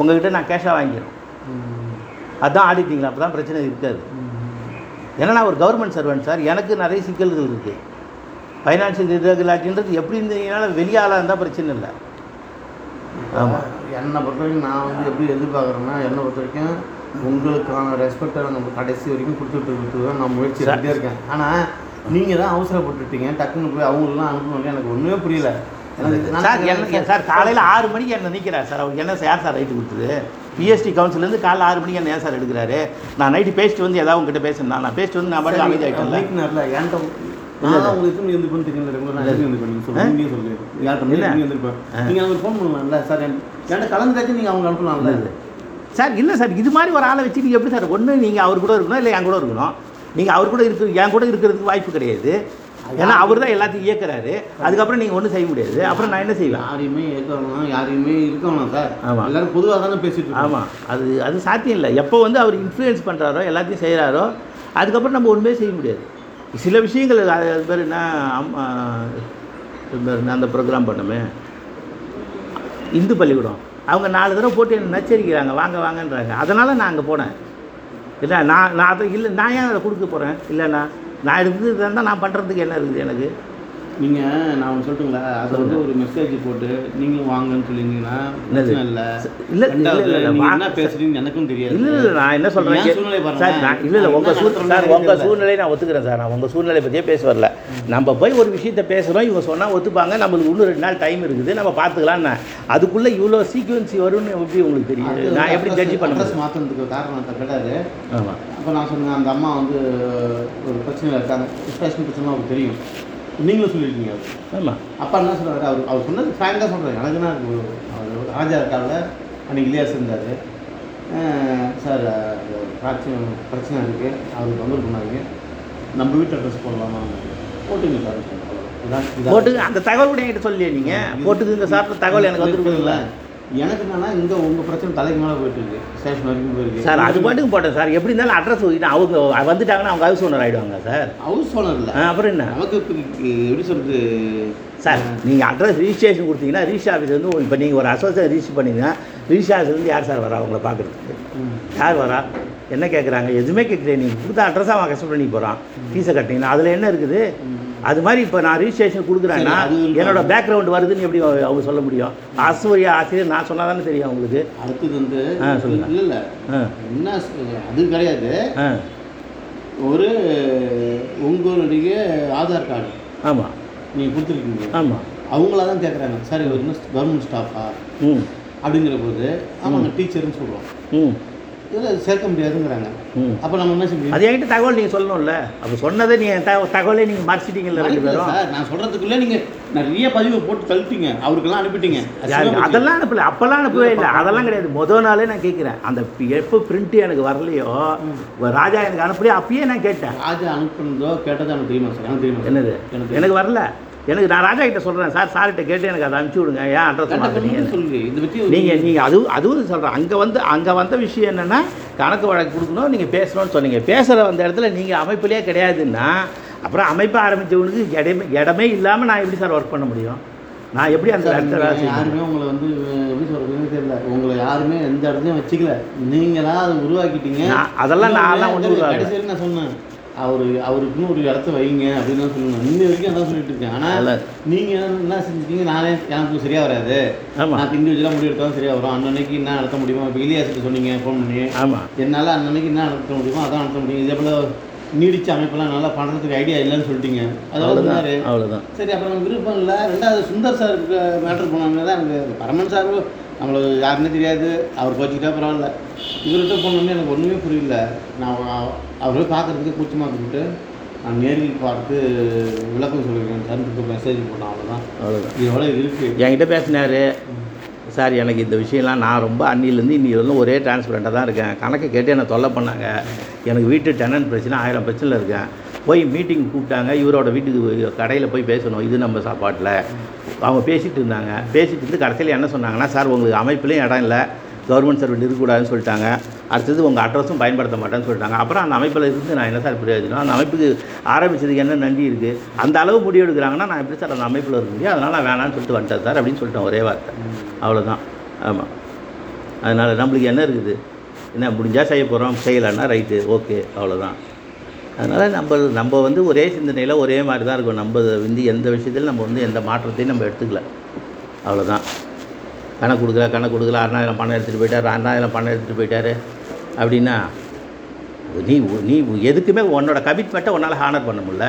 உங்ககிட்ட நான் கேஷாக வாங்கிக்கிறோம் அதான் ஆடிட்டிங்களா அப்போ தான் பிரச்சனை இருக்காது. ஏன்னா நான் ஒரு கவர்மெண்ட் சர்வெண்ட் சார் எனக்கு நிறைய சிக்கல்கள் இருக்குது ஃபைனான்ஷியல் இரெகுலாரிட்டின்றது எப்படி இருந்தீங்கனால வெளியாளாக இருந்தால் பிரச்சனை இல்லை. ஆமா. என்னை பொறுத்த வரைக்கும் நான் வந்து எப்படி எதிர்பார்க்குறேன்னா என்னை பொறுத்த வரைக்கும் உங்களுக்கான ரெஸ்பெக்டை நம்ம கடைசி வரைக்கும் கொடுத்துட்டு இருக்கிறதுக்கு தான் நான் முயற்சி இருக்கேன். ஆனால் நீங்கள் தான் அவசரப்பட்டுட்டீங்க டக்குன்னு போய் அவங்களெலாம் அனுப்பணும் எனக்கு ஒன்றுமே புரியல. சார் என்ன சார் காலையில் ஆறு மணிக்கு என்ன நிற்கிறார் சார். அவருக்கு என்ன யார் சார் ரைட்டு கொடுத்தது? பிஎஸ்டி கவுன்சிலேருந்து காலைல ஆறு மணிக்கு என்ன ஏன் சார் எடுக்கிறாரு? நான் நைட்டு பேசிட்டு வந்து ஏதாவது உங்ககிட்ட பேசணும். நான் பேசிட்டு வந்து நான் பாட்டு சார் அனுப்பலாம்ல. சார் இல்லை சார் இது மாதிரி ஒரு ஆளை வச்சு நீங்கள் எப்படி சார் ஒன்று நீங்கள் அவர் கூட இருக்கணும் இல்லை என் கூட இருக்கணும்? நீங்கள் அவர் கூட இருக்கிற என் கூட இருக்கிறதுக்கு வாய்ப்பு கிடையாது. ஏன்னா அவர் தான் எல்லாத்தையும் இயக்குறாரு. அதுக்கப்புறம் நீங்கள் ஒன்றும் செய்ய முடியாது. அப்புறம் நான் என்ன செய்வேன்? யாரையுமே இருக்கணும் யாரையுமே இருக்கணும் சார். ஆமா. எல்லாரும் பொதுவாக தானே பேசிட்டு ஆமாம் அது அது சாத்தியம் இல்லை. எப்போ வந்து அவர் இன்ஃப்ளூயன்ஸ் பண்ணுறாரோ எல்லாத்தையும் செய்கிறாரோ அதுக்கப்புறம் நம்ம ஒன்றுமே செய்ய முடியாது. சில விஷயங்கள் அது அது பேர் என்ன? என்ன? அந்த ப்ரோக்ராம் பண்ணோமே. இந்து பள்ளிக்கூடம். அவங்க நாலு தடவை போட்டு என்ன நச்சரிக்கிறாங்க. வாங்க வாங்கன்றாங்க. அதனால் நான் அங்கே போனேன். இல்லை நான் நான் அதை இல்லை நான் ஏன் அதை கொடுக்க போகிறேன் இல்லைண்ணா நான் இருந்து இருந்தால் நான் பண்ணுறதுக்கு என்ன இருக்குது எனக்கு? நீங்க நான் ஒன்று சொல்லட்டுங்களா? அதை வந்து ஒரு மெசேஜ் போட்டு நீங்களும் வாங்கன்னு பிரச்சனை இல்லை. இல்லை இல்லை இல்லை என்ன பேசுறீங்கன்னு எனக்கும் தெரியாது. இல்லை இல்லை நான் என்ன சொல்கிறேன் சூழ்நிலை. சார் நான் இல்லை இல்லை. உங்கள் என்ன சூழ் நடத்துறேன்னு சார் எனக்கு உங்கள். சூழ்நிலையை நான் ஒத்துக்கிறேன் சார். நான் உங்கள் சூழ்நிலை பற்றியே பேச வரல. நம்ம போய் ஒரு விஷயத்த பேசுகிறோம் இவங்க சொன்னால் ஒத்துப்பாங்க. நம்மளுக்கு இன்னும் ரெண்டு நாள் டைம் இருக்குது. நம்ம பார்த்துக்கலாம்னு அதுக்குள்ளே இவ்வளோ சீக்வன்சி வரும்னு எப்படி உங்களுக்கு தெரியும்? நான் எப்படி ஜட்ஜி பண்ண அட்ரஸ் முடியும் மாற்றினதுக்கு காரணம் கேட்டாரு ஆமாம் அப்போ நான் சொன்னேன் அந்த அம்மா வந்து ஒரு பிரச்சனையில் இருக்காங்க. பிரச்சனை அவருக்கு தெரியும். நீங்களும் சொல்லியிருக்கீங்க. ஆமாம் அப்பா என்ன சொல்றாரு? அவர் அவர் சொன்னது ஃப்ராங்காக சொல்கிறேன் எனக்கு என்ன இருக்கு? அவர் ராஜா இருக்காங்க அன்றைக்கி இலியாஸ் இருந்தார். சார் பிரச்சனை பிரச்சனை இருக்குது அவருக்கு தொந்தரவு பண்ணாதீங்க நம்ம வீட்டு அட்ரஸ் போடலாமா? போட்டுங்க சார். இதான் இதான். போட்டு அந்த தகவல் கூட என்கிட்ட சொல்லலையே நீங்கள் போட்டுக்குங்க சார். தகவல் எனக்கு வந்துருக்குங்களா எனக்கு என்னன்னா இங்கே உங்கள் பிரச்சனை தலைக்கு மேலே போயிட்டு இருக்கு. ஸ்டேஷன் வரைக்கும் போயிருக்கு. சார் அது பாட்டுக்கு போட்டேன் சார். எப்படி இருந்தாலும் அட்ரஸ் அவங்க வந்துட்டாங்கன்னா அவங்க ஹவுஸ் ஓனர் ஆகிடுவாங்க சார். ஹவுஸ் ஓனர் இல்லை. அப்புறம் என்ன? நமக்கு எப்படி சொல்கிறது சார் நீங்கள் அட்ரஸ் ரிஜிஸ்ட்ரேஷன் கொடுத்தீங்கன்னா ரிஜிஸ்டர் ஆஃபீஸ் வந்து இப்போ நீங்கள் ஒரு அசோசியேட் ரிஜிஸ்டர் பண்ணீங்கன்னா ரிஜிஸ்டர் ஆஃபீஸ்லேருந்து யார் சார் வரா உங்களை பார்க்குறதுக்கு யார் வரா? என்ன கேட்குறாங்க எதுவுமே கேட்குறேன் நீங்கள் கொடுத்த அட்ரஸாக அவன் கஷ்டம் பண்ணி போகிறான் ஃபீஸை கட்டிங்கன்னா அதில் என்ன இருக்குது? அது மாதிரி இப்போ நான் ரிஜிஸ்ட்ரேஷன் கொடுக்குறேன்னா. என்னோட பேக்ரவுண்ட் வருதுன்னு எப்படி அவங்க சொல்ல முடியும்? ஆசிரியர் ஆசிரியர் நான் சொன்னால் தானே தெரியும் அவங்களுக்கு? அடுத்தது வந்து சொல்லுங்க. இல்லை இல்லை. என்ன அது கிடையாது. ஒரு உங்களுடைய ஆதார் கார்டு ஆமாம் நீங்கள் கொடுத்துருக்கீங்க. ஆமாம் அவங்களா தான் கேட்குறாங்க சார் இவர் கவர்மெண்ட் ஸ்டாஃபா ம். அப்படிங்கிற போது ஆமாங்க டீச்சர்னு சொல்கிறோம் ம். இதில் சேர்க்க முடியாதுங்கிறாங்க. அப்போ நம்ம என்ன செய்ய அது என்கிட்ட தகவல் நீங்கள் சொல்லணும்ல. அப்போ சொன்னதை நீங்கள் தக தகவலே நீங்கள் மறைச்சிட்டீங்கல்ல ரெண்டு பேரும். நான் சொல்கிறதுக்குள்ளே நீங்கள் நிறைய பதிவு போட்டு தள்ளிட்டீங்க. அவருக்கெல்லாம் அனுப்பிட்டீங்க? அதெல்லாம் அனுப்பல. அப்போல்லாம் அனுப்பவே இல்லை. அதெல்லாம் கிடையாது. முத நாளே நான் கேட்குறேன். அந்த எப்போ பிரிண்ட்டு எனக்கு வரலையோ ராஜா எனக்கு அனுப்பலையோ அப்பயே நான் கேட்டேன். ராஜா அனுப்புனதோ கேட்டதோ எனக்கு தெரியுமா சார்? எனக்கு தெரியுமா? என்னது? எனக்கு எனக்கு வரல. எனக்கு நான் ராஜா கிட்ட சொல்கிறேன் சார் சார்கிட்ட கேட்டு எனக்கு அதை அனுப்பிச்சி விடுங்க. ஏன் அட்ரஸ் மாற்றுறீங்க நீங்கள் நீங்கள் அது அதுவும் சொல்கிறேன் அங்கே வந்து அங்கே வந்த விஷயம் என்னென்னா கணக்கு வழக்கு கொடுக்கணும் நீங்கள் பேசணும்னு சொன்னீங்க. பேசுகிற அந்த இடத்துல நீங்கள் அமைப்பிலே கிடையாதுன்னா அப்புறம் அமைப்பை ஆரம்பித்தவனுக்கு இடமே இடமே இல்லாமல் நான் எப்படி சார் ஒர்க் பண்ண முடியும்? நான் எப்படி அந்த இடத்துல வேலை? யாருமே உங்களை வந்து எப்படி சொல்றதுன்னு தெரியல. உங்களை யாருமே எந்த இடத்துலையும் வச்சுக்கல. நீங்களா அதை உருவாக்கிட்டீங்க. நான் அதெல்லாம் உருவாக்கல. கடைசியில் நான் சொன்னேன். அவர் அவருக்குன்னு ஒரு இடத்த வைங்க அப்படின்னு தான் சொல்லணும். இன்ன வரைக்கும் அதான் சொல்லிட்டு இருக்கேன். ஆனால். நீங்கள் என்ன செஞ்சுட்டீங்க? நானே எனக்கு சரியாக வராது. ஆமாம் நான் இண்டிவிஜுவலாக முடிவு எடுத்தாலும் சரியாக வரும். அன்னன்னைக்கு என்ன நடத்த முடியுமோ? இப்போ இலியாசிட்டு சொன்னீங்க ஃபோன் பண்ணி. ஆமாம் என்னால் அன்னன்னைக்கு என்ன நடத்த முடியுமோ அதான் நடத்த முடியும். இதே போல் நீடிச்ச அமைப்பெல்லாம் நல்லா பண்ணுறதுக்கு ஐடியா இல்லைன்னு சொல்லிட்டீங்க. அதோட அவ்வளோதான் சரி அப்புறம் விருப்பம் இல்லை ரெண்டாவது சுந்தர் சாருக்கு மேட்ரு போனோம்னா தான் எனக்கு பரமன் சார் நம்மளுக்கு யாருன்னே தெரியாது. அவர் கோச்சிக்கிட்டா பரவாயில்ல. இவர்கிட்ட போனோடனே எனக்கு ஒன்றுமே புரியல. நான் அவ- அவரை பார்க்குறதுக்கு கூச்சமாக இருந்துட்டு நான் நேரில் பார்த்து விளக்கம் சொல்லியிருக்கேன் சார் மெசேஜ் போட்டேன் அவ்வளோதான் அவ்வளோதான் இதோட இருக்குது என்கிட்ட பேசினார். சார் எனக்கு இந்த விஷயம்லாம் நான் ரொம்ப அன்னிலேருந்து இன்னி வரலும் ஒரே டிரான்ஸ்பரண்ட்டாக தான் இருக்கேன். கணக்கு கேட்டு என்னை தொல்லை பண்ணாங்க. எனக்கு வீட்டு டெனன்ட் பிரச்சனை ஆயிரம் பிரச்சனையில் இருக்கேன். போய் மீட்டிங் கூப்பிட்டாங்க. இவரோட வீட்டுக்கு கடையில் போய் பேசணும். இது நம்ம சாப்பாட்டில். அவங்க பேசிகிட்டு இருந்தாங்க. பேசிட்டு இருந்து கடைசியில் என்ன சொன்னாங்கன்னா சார் உங்களுக்கு அமைப்புலேயும் இடம் இல்லை. கவர்மெண்ட் சர்வெண்ட் இருக்கக்கூடாதுன்னு சொல்லிட்டாங்க. அடுத்தது உங்கள் அட்ரஸும் பயன்படுத்த மாட்டேன்னு சொல்லிட்டாங்க. அப்புறம் அந்த அமைப்பில் இருந்து நான் என்ன சார் பிரயோஜனம் அந்த அமைப்புக்கு ஆரம்பிச்சதுக்கு என்ன நன்றி இருக்குது அந்த அளவு முடிவு எடுக்கிறாங்கன்னா நான் எப்படி சார் அந்த அமைப்பில் இருக்க முடியும்? அதனால் நான் வேணான்னு சொல்லிட்டு வந்துட்டேன் சார் அப்படின்னு சொல்லிட்டேன் ஒரே வார்த்தை. அவ்வளோதான் ஆமாம் அதனால் நம்மளுக்கு என்ன இருக்குது? என்ன முடிஞ்சால் செய்ய போகிறோம் செய்யலைன்னா ரைட்டு ஓகே அவ்வளோதான் அதனால் நம்ம நம்ம வந்து ஒரே சிந்தனையில் ஒரே மாதிரி தான் இருக்கும் நம்ம வந்து எந்த விஷயத்திலும் நம்ம வந்து எந்த மாற்றத்தையும் நம்ம எடுத்துக்கல. அவ்வளோதான் கணக்கு கொடுக்கல கணக்கு கொடுக்கல அறுநாயிரம் பணம் எடுத்துகிட்டு போயிட்டார் அறுநூறு பணம் எடுத்துகிட்டு போயிட்டார். அப்படின்னா நீ நீ எதுக்குமே உன்னோட கமிட்மெண்ட்டை உன்னால் ஹானர் பண்ண முடில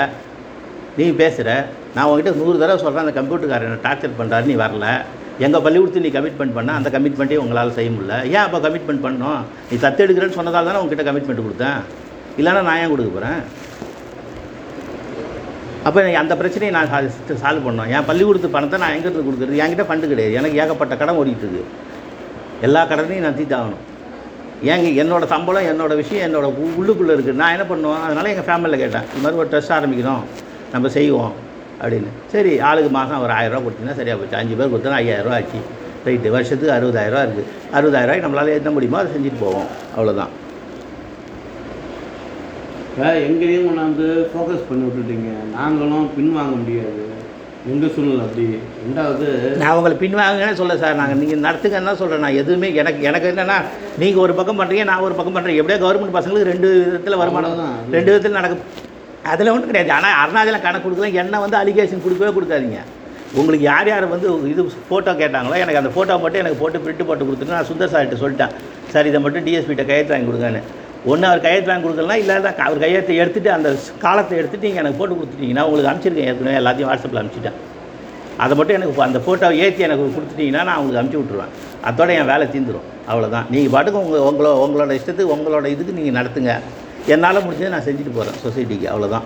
நீ பேசுகிற நான் உங்ககிட்ட நூறு தடவை சொல்கிறேன் அந்த கம்ப்யூட்டர்காரர் என்ன டார்ச்சர் பண்ணுறாரு நீ வரல. எங்கள் பள்ளிக்கூடத்து நீ கமிட்மெண்ட் பண்ண அந்த கமிட்மெண்ட்டையும் உங்களால் செய்ய முடியல. ஏன் அப்போ கமிட்மெண்ட் பண்ணோம் நீ தத்து எடுக்கிறேன்னு சொன்னதால் தானே உங்ககிட்ட கமிட்மெண்ட் கொடுத்தேன். இல்லைன்னா நான் ஏன் கொடுக்க போகிறேன் அப்போ அந்த பிரச்சனையை நான் சால்வ் பண்ணோம். என் பள்ளிக்கூடத்து பணத்தை நான் எங்கிட்ட கொடுக்குறது? என்கிட்ட ஃபண்டு கிடையாது. எனக்கு ஏகப்பட்ட கடன் ஓடிட்டு இருக்கு. எல்லா கடனையும் நான் தீர்த்தாகணும். ஏங்க என்னோட சம்பளம் என்னோட விஷயம் என்னோடய உள்ளுக்குள்ளே இருக்குது நான் என்ன பண்ணுவேன்? அதனால் எங்கள் ஃபேமிலியில் கேட்டேன். இது மாதிரி ஒரு ட்ரெஸ்ட் ஆரம்பிக்கணும் நம்ம செய்வோம். அப்படின்னு. சரி ஆளுக்கு மாதம் ஒரு ஆயிரரூவா கொடுத்தீங்கன்னா சரியாக போச்சு. அஞ்சு பேர் கொடுத்தா ஐயாயிரரூவா ஆச்சு. ரைட்டு வருஷத்துக்கு அறுபதாயிரரூவா இருக்குது அறுபதாயிரரூவாய்க்கு நம்மளால் என்ன முடியுமோ அதை செஞ்சுட்டு போவோம். அவ்வளோதான் இப்போ எங்களையும் கொண்டாந்து ஃபோக்கஸ் பண்ணி விட்டுட்டீங்க. நாங்களும் பின்வாங்க முடியாது. எங்கள் சூழ்நிலை அப்படி? ரெண்டாவது நான் உங்களை பின்வாங்கன்னு சொல்ல சார் நாங்கள் நீங்கள் நடத்துங்கன்னு தான் சொல்கிறேன் நான் எதுவுமே எனக்கு எனக்கு என்னென்னா நீங்கள் ஒரு பக்கம் பண்ணுறீங்க நான் ஒரு பக்கம் பண்ணுறேன் எப்படியோ கவர்மெண்ட் பசங்களுக்கு ரெண்டு விதத்தில் வருமானம். அவ்வளவுதான். ரெண்டு விதத்தில் நடக்கும். அதில் ஒன்றும் கிடையாது. ஆனால் அருணாச்சலம் கணக்கு கொடுக்கல என்ன வந்து அலிகேஷன் கொடுக்கவே கொடுக்காதீங்க. உங்களுக்கு யார் யார் வந்து இது ஃபோட்டோ கேட்டாங்களோ எனக்கு அந்த ஃபோட்டோ மட்டும் எனக்கு போட்டு பிரிண்ட் போட்டு கொடுத்துட்டு நான் சுந்தர் சார்கிட்ட சொல்லிட்டேன். சார் இதை மட்டும் டிஎஸ்பிகிட்ட கையெழுத்து வாங்கி கொடுங்கன்னு. ஒன்று அவர் கையெழுத்து வாங்கி கொடுக்கலாம் இல்லை அவர் கையெழுத்தை எடுத்துகிட்டு அந்த காலத்தை எடுத்துகிட்டு நீங்கள் எனக்கு போட்டு கொடுத்துட்டீங்கன்னா உங்களுக்கு அனுப்பிச்சிருக்கேன் ஏற்கனவே எல்லாத்தையும் வாட்ஸ்அப்பில் அனுப்பிச்சிட்டேன் அதை மட்டும் எனக்கு அந்த ஃபோட்டோவை ஏற்றி எனக்கு கொடுத்துட்டீங்கன்னா நான் உங்களுக்கு அனுப்பிச்சி விட்ருவேன் அதோட என் வேலை தீந்துரும். அவ்வளோதான் நீங்கள் பாட்டுக்கு உங்கள் உங்களோட உங்களோட இஷ்டத்துக்கு உங்களோட இதுக்கு நீங்கள் நடத்துங்க. என்னால் முடிஞ்சதை நான் செஞ்சுட்டு போகிறேன் சொசைட்டிக்கு அவ்வளோதான்.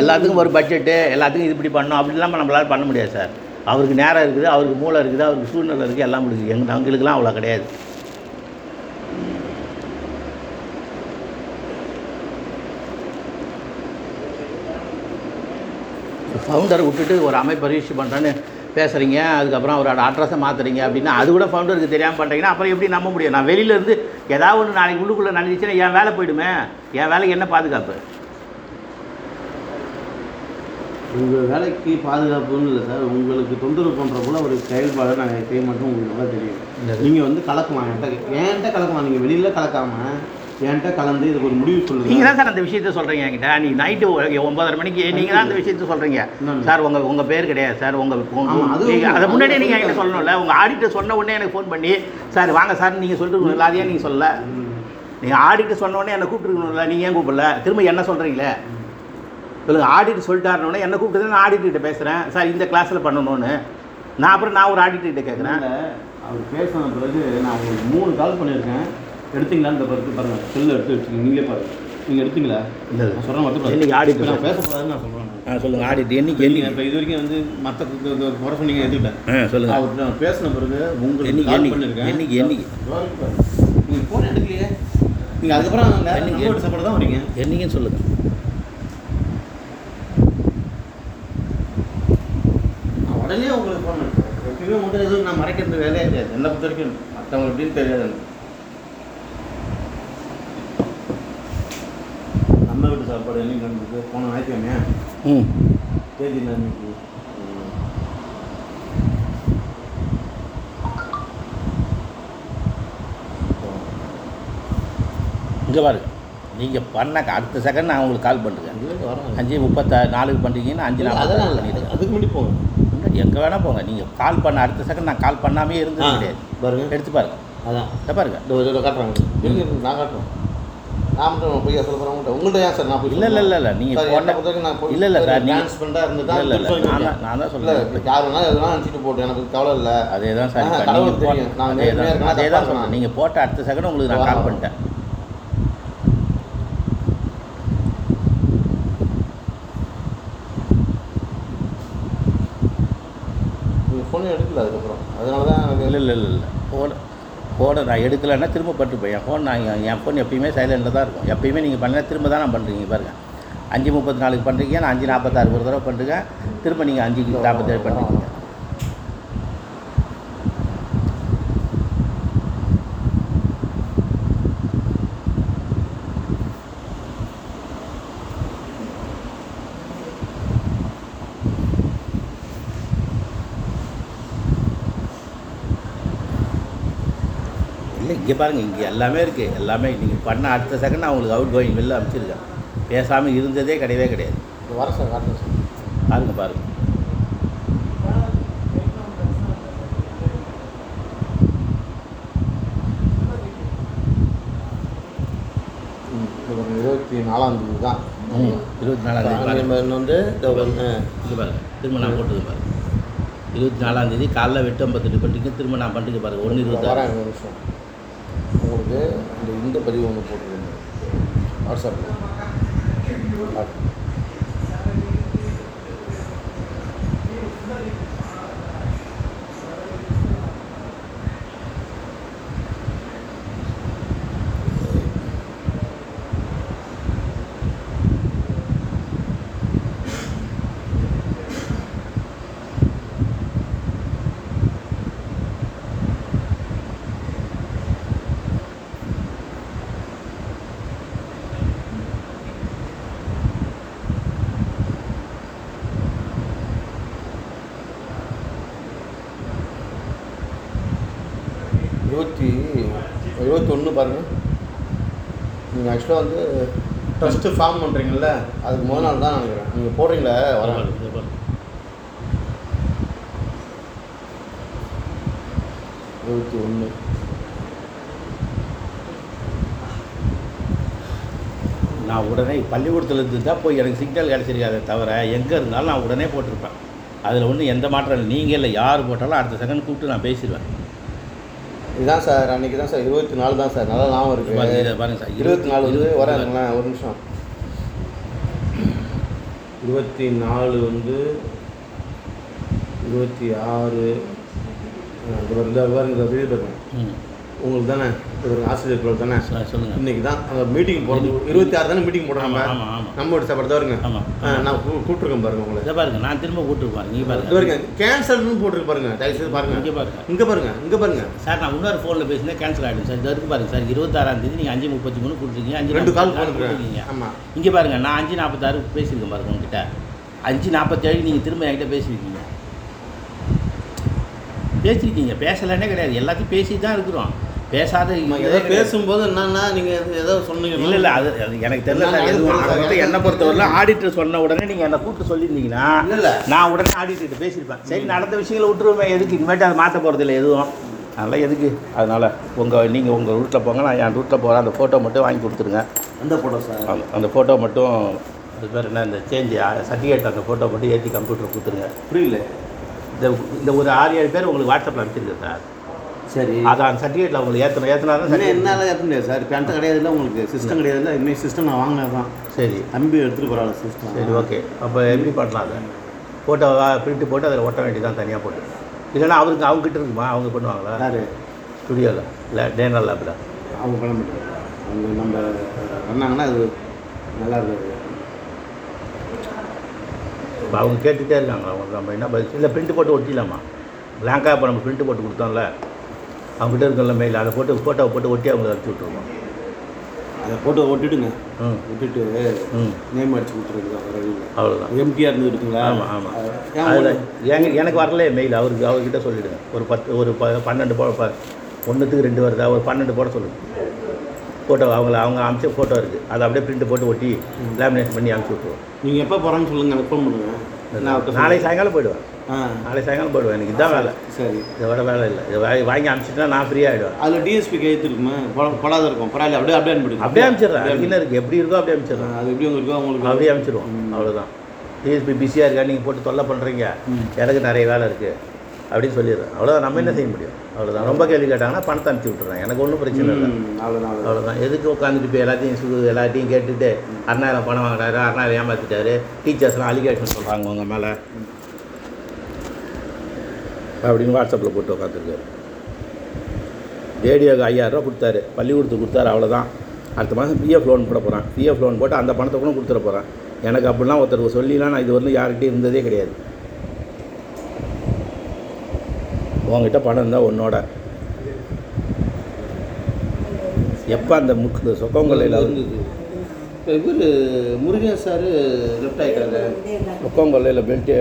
எல்லாத்துக்கும் ஒரு பட்ஜெட்டு எல்லாத்துக்கும் இது இப்படி பண்ணணும். அப்படி இல்லாமல் நம்மளால பண்ண முடியாது சார் அவருக்கு நேரம் இருக்குது அவருக்கு மூளை இருக்குது அவருக்கு சூழ்நிலை இருக்குது எல்லாம் முடியுது எங்கள் அவங்களுக்குலாம் அவ்வளோ கிடையாது. ஃபவுண்டரை விட்டுட்டு ஒரு அமைப்பை ரிஜிஸ்டர் பண்ணுறேன்னு பேசுகிறீங்க அதுக்கப்புறம் அவரோட அட்ரஸை மாற்றுறீங்க அப்படின்னா அது கூட ஃபவுண்டருக்கு தெரியாமல் பண்ணுறீங்கன்னா அப்புறம் எப்படி நம்ப முடியும்? நான் வெளியிலேருந்து ஏதாவது ஒன்று நாளைக்கு உள்ளுக்குள்ளே நடந்துச்சுன்னா என் வேலை போயிடுமே? என் வேலைக்கு என்ன பாதுகாப்பு? உங்கள் வேலைக்கு பாதுகாப்புன்னு இல்லை சார். உங்களுக்கு தொந்தரவு பண்ணுற போல ஒரு செயல்பாடு நாங்கள் செய்ய மாட்டோம் உங்களுக்கு நல்லா தெரியும்? நீங்கள் வந்து கலக்குமா? என்கிட்ட என்கிட்ட கலக்குமா? நீங்கள் வெளியில் கலக்காம என்கிட்ட கலந்து இதுக்கு ஒரு முடிவு நீங்கள் சொல்லுங்கள் தான் சார் அந்த விஷயத்த சொல்கிறீங்க என்கிட்ட. நீ நைட்டு ஒன்பதரை மணிக்கு நீங்கள் தான் அந்த விஷயத்த சொல்கிறீங்க? சார் உங்கள் உங்கள் பேர் கிடையாது சார். உங்கள் அது நீங்கள் முன்னாடியே நீங்கள் என்கிட்ட சொல்லணும்ல. உங்கள் ஆடிட்டர் சொன்ன உடனே எனக்கு ஃபோன் பண்ணி சார் வாங்க சார் நீங்கள் சொல்லிட்டு இல்லை அதையே நீங்கள் சொல்லல. நீங்கள் ஆடிட்டர் சொன்ன உடனே என்னை கூப்பிட்டுருக்கணும்ல. நீங்கள் ஏன் கூப்பிடல? திரும்ப என்ன சொல்கிறீங்களே சொல்லுங்கள் ஆடிட்டர் சொல்லிட்டாருனோடனே என்ன கூப்பிட்டு நான் ஆடிட்டர்கிட்ட பேசுகிறேன் சார் இந்த கிளாஸில் பண்ணணும்னு. நான் அப்புறம் நான் ஒரு ஆடிட்டர்கிட்ட கேட்குறேன் அவர் பேசின பிறகு நான் உங்களுக்கு மூணு கால் பண்ணியிருக்கேன். எடுத்தீங்களான்னு இந்த பிறகு பாருங்கள் செல்லு எடுத்து வச்சுக்கோங்க நீங்களே பாருங்க. நீங்கள் எடுத்தீங்களா? நான் சொல்கிறேன் மட்டும் என்னைக்கு auditor நான் பேசக்கூடாதுன்னு நான் சொல்கிறேன் ஆ சொல்லுங்கள் ஆடிட்டர் என்னைக்கு என்னைக்கு? இப்போ இது வரைக்கும் வந்து மற்ற முறை சொன்னீங்க எடுத்துக்கிட்டேன். ஆ சொல்லுங்கள் அவர் நான் பேசின பிறகு உங்களுக்கு என்னைக்கு, கால் பண்ணியிருக்கேன். என்னைக்கு, என்னைக்கு? நீங்கள் ஃபோன் எடுக்கலையே. நீங்கள் அதுக்கப்புறம் சாப்பாடு தான் வரீங்க. என்னைக்குன்னு சொல்லுங்கள் நான் உடனே உங்களுக்கு ஃபோன் எப்பயுமே மட்டும் எதுவும் நான் மறைக்கிறது வேலையே கிடையாது. என்னை பொறுத்த வரைக்கும் மற்றவங்க எப்படின்னு தெரியாது. நம்ம வீட்டு சாப்பாடு என்னைக்கு நடந்தது போன ஞாயிற்றுக்கிழமையா? ம். தேதி இன்னைக்கு? இங்கே பாருங்க. நீங்கள் பண்ண அடுத்த செகண்ட் நான் உங்களுக்கு கால் பண்ணுறேன் அஞ்சு முப்பத்தா நாலுக்கு பண்ணுறீங்கன்னா அஞ்சு அதெல்லாம் இல்லை. பண்ணிடுங்க. அதுக்கு முன்னாடி போங்க. முன்னாடி எங்கே வேணால் போங்க. நீங்கள் கால் பண்ண அடுத்த செகண்ட் நான் கால் பண்ணாமே இருந்தது கிடையாது. பாருங்க. எடுத்து பாருங்க. அதான். இதை பாருங்க. காட்டுறாங்க நான் காட்டுறேன். நான் மட்டும் பொய்யா சொல்ல போகிறேன் உங்கள்கிட்ட உங்கள்கிட்ட ஏன் சார் நான் போய் இல்லை இல்லை இல்லை நீங்கள் சார் போன என்னை பொறுத்த வரைக்கும் நான் இல்லை இல்லை சார். நீங்கள் டிரான்ஸ்பரண்டாக இருந்துட்டா இல்லை நான் நான் தான் சொல்கிறேன் யார் வேணாலும் எதுனா நினச்சிட்டு போட்டு. எனக்கு கவலை இல்லை. அதே தான் சார் நீங்கள். நான் அதே தான் அதே தான் நீங்கள் போட்ட அடுத்த செகண்ட் உங்களுக்கு நான் கால். பண்ணிட்டேன் நீங்கள் ஃபோனே எடுக்கல அதுக்கப்புறம் அதனால தான் எனக்கு இல்லை இல்லை இல்லை இல்லை ஃபோன் ஃபோனை நான் எடுக்கலைன்னா திரும்ப பண்ணிருப்பேன் என் ஃபோன் நான் என் ஃபோன் எப்பயுமே சைலண்டில் தான் இருக்கும். எப்பயுமே நீங்கள் பண்ணல திரும்ப தான் நான் பண்ணுறீங்க பாருங்கள் அஞ்சு முப்பத்தி நாலுக்கு பண்ணுறீங்க நான் அஞ்சு நாற்பத்தாறு ஒரு தடவை பண்ணுறேன் திரும்ப நீங்கள் அஞ்சு நாற்பத்தேழு பண்ணுறீங்க இல்லை இங்கே பாருங்கள் இங்கே எல்லாமே இருக்குது எல்லாமே நீங்கள் பண்ண அடுத்த செகண்ட் நான் உங்களுக்கு அவுட் கோயிங் வெளில அனுப்பிச்சிருக்கேன் பேசாமல் இருந்ததே கிடையவே கிடையாது. வர சார் காட்டுறேன் சார். பாருங்க பாருங்க. இருபத்தி நாலாம் தேதி தான். இருபத்தி நாலாம் தேதி வந்து இதோ பாருங்க திரும்ப நான் போட்டுக்க பாருங்க. இருபத்தி நாலாம் தேதி காலைல வெட்டு ஐம்பத்தெட்டு பண்ணிட்டு திரும்ப நான் பண்ணிட்டு பாருங்க. ஒன்று இருபத்தாறு. உங்களுக்கு இந்த இந்த பதிவு ஒன்று போட்டுருங்க. வாட்ஸ்அப்பில் இருபத்தி இருபத்தி ஒன்று பாருங்கள் நீங்கள் ஆக்சுவலாக வந்து ட்ரஸ்ட்டு ஃபார்ம் பண்ணுறீங்கல்ல அதுக்கு முதல் நாள் தான் நினைக்கிறேன். நீங்கள் போடுறீங்களே? பாருங்க. இருபத்தி ஒன்று நான் உடனே பள்ளிக்கூடத்தில் இருந்து தான் போய் எனக்கு சிக்னல் கிடச்சிருக்காதே தவிர எங்கே இருந்தாலும் நான் உடனே போட்டிருப்பேன். அதில் ஒன்றும் எந்த மாற்றம் இல்லை. நீங்கள் இல்லை யார் போட்டாலும் அடுத்த செகண்ட் கூப்பிட்டு நான் பேசிடுவேன். இதுதான் சார் அன்றைக்கி தான் சார் இருபத்தி நாலு தான் சார். நல்லா ஞாபகம் இதை பாருங்க, இதை இருக்குது பாருங்க சார் இருபத்தி நாலு வந்து வரேங்களேன் ஒரு நிமிஷம். இருபத்தி நாலு வந்து இருபத்தி ஆறு இந்த பாருங்க, உங்களுக்கு தானே? இது ஒரு ஆசிரியர் குழு தானே? சொல்லுங்கள் இன்னைக்கு தான் அந்த மீட்டிங் போகிறது இருபத்தி ஆறு தானே மீட்டிங் போடுறாங்க? ஆமாம் ஆமாம் நம்ம சாப்பாடு வருங்க. ஆமாம் ஆ, நான் கூப்பிட்டுருக்கேன் பாருங்க உங்களை. இதை பாருங்க நான் திரும்ப கூப்பிட்டுருப்பேன் நீங்கள் பாருங்க. பாருங்க கேன்சல்னு போட்டுருக்கு பாருங்க தயவுசெய்து பாருங்க. இங்கே பாருங்க. இங்கே பாருங்க இங்கே பாருங்க. சார் நான் இன்னொரு ஃபோனில் பேசினா கேன்சல் ஆகிடும் சார் இருக்கு பாருங்க சார் இருபத்தாறாம் தேதி நீங்கள் அஞ்சு முப்பத்தி மூணு கொடுத்துருக்கீங்க அஞ்சு ரெண்டு கால் கொடுத்துருக்கீங்க ஆமாம் இங்கே பாருங்க நான் அஞ்சு நாற்பத்தாறு பேசியிருக்கேன் பாருங்க உங்ககிட்ட. அஞ்சு நாற்பத்தேழு நீங்கள் திரும்ப என்கிட்ட பேசியிருக்கீங்க. பேசியிருக்கீங்க பேசலைன்னே கிடையாது. எல்லாத்தையும் பேசி தான் இருக்கிறோம். பேசாத ஏதோ பேசும்போது என்னன்னா நீங்கள் ஏதோ சொன்னீங்க இல்லை இல்லை அது அது எனக்கு தெரியல சார் எதுவும் என்னை பொறுத்தவரையிலும் ஆடிட்டர் சொன்ன உடனே நீங்கள் என்னை கூப்பிட்டு சொல்லியிருந்தீங்கன்னா இல்ல, இல்ல. நான் உடனே ஆடிட்டர்கிட்ட பேசியிருப்பேன். சரி நடந்த விஷயங்களை விட்டுருவேன் எதுக்கு? இனிமேட்டு அதை மாற்ற போகிறதில்ல எதுவும். அதனால் எதுக்கு? அதனால் உங்கள் நீங்கள் உங்கள் ரூட்டில் போங்க நான் என் ரூட்டில் போகிறேன் அந்த ஃபோட்டோ மட்டும் வாங்கி கொடுத்துருங்க. அந்த போட்டோ சார் அந்த அந்த ஃபோட்டோ மட்டும் அது பேர் என்ன? இந்த சேஞ்ச் சர்டிஃபிகேட் அந்த ஃபோட்டோ மட்டும் ஏற்றி கம்ப்யூட்டர் கொடுத்துருங்க. புரியல. இந்த இந்த ஒரு ஆறு ஏழு பேர் உங்களுக்கு வாட்ஸ்அப்பில் அனுப்பிச்சிருக்கேன் சார் சரி. அதை அந்த சர்டிஃபிகேட்டில் உங்களுக்கு ஏற்றணும் ஏற்றினா தான். என்னால் ஏற்ற முடியாது சார். இப்போ என்கிட்ட கிடையாதுல்ல உங்களுக்கு. சிஸ்டம் கிடையாதுல்ல இன்னும் சிஸ்டம் நான் வாங்கினது தான். சரி. தம்பி எடுத்துகிட்டு போகிறாள் சிஸ்டம் சரி ஓகே. அப்போ எப்படி பண்ணலாம் அதை. ஃபோட்டோ பிரிண்ட் போட்டு அதில் ஒட்ட வேண்டியதான் தனியாக போட்டு. இல்லைன்னா அவருக்கு அவங்க கிட்ட இருக்குமா? அவங்க பண்ணுவாங்களா? யார்? ஸ்டுடியோவில் இல்லை டேனல் லேபில். அவங்க பண்ண மாட்டாங்க. அவங்க நம்ம பண்ணாங்கன்னா அது நல்லா இருக்காது. இப்போ அவங்க கேட்டுகிட்டே இருக்காங்க. அவங்க நம்ம என்ன பதில் இல்லை பிரிண்ட் போட்டு ஒட்டிடலாமா? பிளாங்காக இப்போ நம்ம பிரிண்ட் போட்டு கொடுத்தோம்ல. அவங்ககிட்ட இருக்குல்ல மெயில் அதை போட்டு ஃபோட்டோவை போட்டு ஒட்டி அவங்க அனுப்பிச்சி விட்ருவோம் அதை போட்டு ஒட்டிடுங்க. ம் விட்டுட்டு ம். நேம் அடிச்சு இல்லை அவ்வளோதான் எம்டிஆர் இருந்து இருக்குங்களா ஆமாம் ஆமாம் அதில் உங்களுக்கு- எனக்கு வரலையே மெயில் அவருக்கு அவர்கிட்ட சொல்லிவிடுங்க ஒரு பத்து ஒரு ப பன்னெண்டு போட ப ஒன்றுத்துக்கு ரெண்டு வருதா ஒரு பன்னெண்டு போட சொல்லுங்க. ஃபோட்டோ அவங்கள அவங்க அமிச்ச ஃபோட்டோ இருக்குது அதை அப்படியே பிரிண்ட் போட்டு ஒட்டி லேமினேஷன் பண்ணி அனுப்பிச்சி விட்ருவோம் நீங்கள் எப்போ போகிறோன்னு சொல்லுங்கள் எனக்கு ஃபோன் பண்ணுங்க. நான் அவர்கிட்ட நாளைக்கு சாயங்காலம் போயிடுவேன். நாளைக்கு சாயங்காலம் போயிடுவேன். எனக்கு இதான் வேலை. சரி. இதை விட வேலை இல்லை. இதை வாங்கி அனுப்பிச்சிட்டா நான் ஃப்ரீ ஆகிடுவேன் அதில் டிஎஸ்பி கையெழுத்து இருக்குமா பொடாத இருக்கும். பரவாயில்ல அப்படியே அப்படியே அனுப்பிடுங்க அப்படியே அனுப்பிச்சிடுறேன். என்ன இருக்குது எப்படி இருக்கோ அப்படியே அனுப்பிச்சிடுறேன். அது எப்படி இருக்கோ உங்களுக்கு அப்படியே அனுப்பிச்சிடுவோம். அவ்வளோதான் டிஎஸ்பி பிஸியாக இருக்கா? நீங்கள் போட்டு தொல்லை பண்ணுறீங்க எனக்கு நிறைய வேலை இருக்குது அப்படின்னு சொல்லிடுறேன். அவ்வளோதான் நம்ம என்ன செய்ய முடியும்? அவ்வளோதான் ரொம்ப கேள்வி கேட்டாங்கன்னா பணத்தை அனுப்பிச்சி விட்டுறேன் எனக்கு ஒன்றும் பிரச்சனை இல்லை. அவ்வளோதான் அவ்வளோதான் எதுக்கு உட்காந்துட்டு இப்போ எல்லாத்தையும் சு எல்லாத்தையும் கேட்டுட்டு அண்ணாயிரம் பணம் வாங்குறாரு அண்ணாயிரம் ஏமாற்றிட்டாரு டீச்சர்ஸ்லாம் அலிகேஷன் சொல்கிறாங்க உங்கள் மேலே. அப்படின்னு வாட்ஸ்அப்பில் போட்டு உட்காந்துருக்காரு ரேடியோக்கு ஐயாயிரரூவா கொடுத்தாரு. பள்ளிக்கூடத்துக்கு கொடுத்தாரு அவ்வளோதான் அடுத்த மாதம் பிஎஃப் லோன் போட போகிறேன் பிஎஃப் லோன் போட்டு அந்த பணத்தை கூட கொடுத்துட போகிறேன் எனக்கு அப்படிலாம் ஒருத்தருக்கு சொல்லிலாம் நான் இது வரலும் யார்கிட்டயும் இருந்ததே கிடையாது. உங்ககிட்ட பணம் இருந்தால் உன்னோட. எப்போ அந்த முக்கு சொக்கங்கொல்லையில் இருந்தது. இவர் முருகன் சார் லெஃப்ட் ஆகிட்டாரு சொக்கங்கொல்லையில் பெல்ட்டு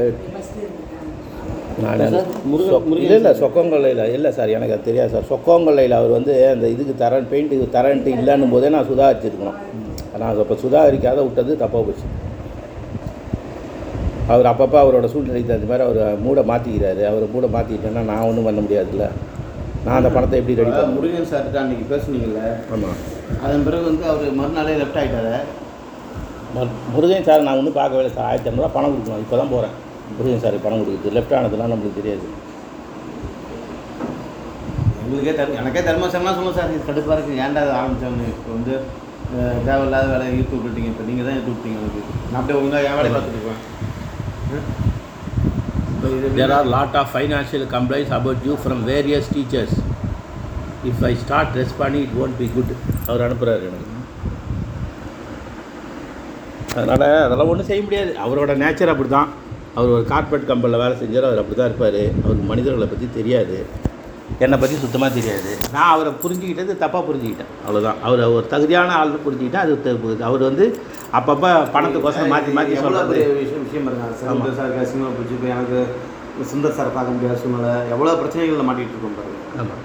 நான் இல்லை இல்லை சொக்கங்கொல்லையில் இல்லை சார் எனக்கு அது தெரியாது சார். சொக்கங்கொல்லையில் அவர் வந்து அந்த இதுக்கு தரேன் பெயிண்ட்டுக்கு தரேன்ட்டு இல்லைன்னும் போதே நான் சுதாரிச்சிருக்கணும். நான் இப்போ சுதாரிக்காத விட்டது தப்பாக போச்சு. அவர் அப்பப்போ அவரோட சூழ்நிலைக்கு தகுந்த மாதிரி அவர் மூடை மாற்றிக்கிறாரு அவர் மூடை மாற்றிக்கிட்டேன்னா நான் ஒன்றும் பண்ண முடியாதுல்ல. நான் அந்த பணத்தை எப்படி ரெடி பண்ண முருகன் சார்கிட்ட அன்றைக்கி பேசுனீங்கல்ல? ஆமாம் அதன் பிறகு வந்து அவர் மறுநாளே லெஃப்ட் ஆகிட்டாரு முருகன் சார் நான் ஒன்றும் பார்க்கவே இல்லை சார் ஆயிரத்தி இரநூறுவா பணம் கொடுக்கணும். இப்போ தான் போகிறேன் முருகன் சாருக்கு பணம் கொடுக்குறது. லெஃப்ட் ஆனதுலாம் நம்மளுக்கு தெரியாது. எங்களுக்கே தரு எனக்கே தர்மசம்லாம் சொல்லுங்கள் சார் இது கடுப்பாக இருக்குது ஏன்டா அதை ஆரம்பித்தவங்க இப்போ வந்து தேவையில்லாத வேலையை ஈர்த்து விட்டுட்டீங்க. இப்போ நீங்கள் தான் ஈர்த்து விட்டீங்க எனக்கு நான் அப்படியே ஒழுங்காக என் வேலையை பார்த்துட்டு There are lot of financial complaints about you from various teachers. If I start responding, it won't be good. அவர் அனுப்புகிறாரு எனக்கு. அதனால் அதெல்லாம் ஒன்றும் செய்ய முடியாது. அவரோட நேச்சர் அப்படி தான் அவர் ஒரு கார்பரேட் கம்பெனியில் வேலை செஞ்சார் அவர் அப்படி தான் இருப்பார். அவருக்கு மனிதர்களை பற்றி தெரியாது. என்னை பற்றி சுத்தமாக தெரியாது. நான் அவரை புரிஞ்சுக்கிட்டது தப்பாக புரிஞ்சுக்கிட்டேன். அவ்வளோதான் அவர் ஒரு தகுதியான ஆள்னு புரிஞ்சுக்கிட்டேன். அது அவர் வந்து அப்பப்போ பணத்துக்கோசரம் மாற்றி மாற்றி பெரிய விஷயம் விஷயம் பாருங்க. சார் சினிமா பிடிச்சி இப்போ எனக்கு சுந்தர் சார் பார்க்க முடியாத சூழ்நிலை. எவ்வளோ பிரச்சனைகளில் மாட்டிகிட்டு இருக்கோம் பாருங்க. ஆமாம்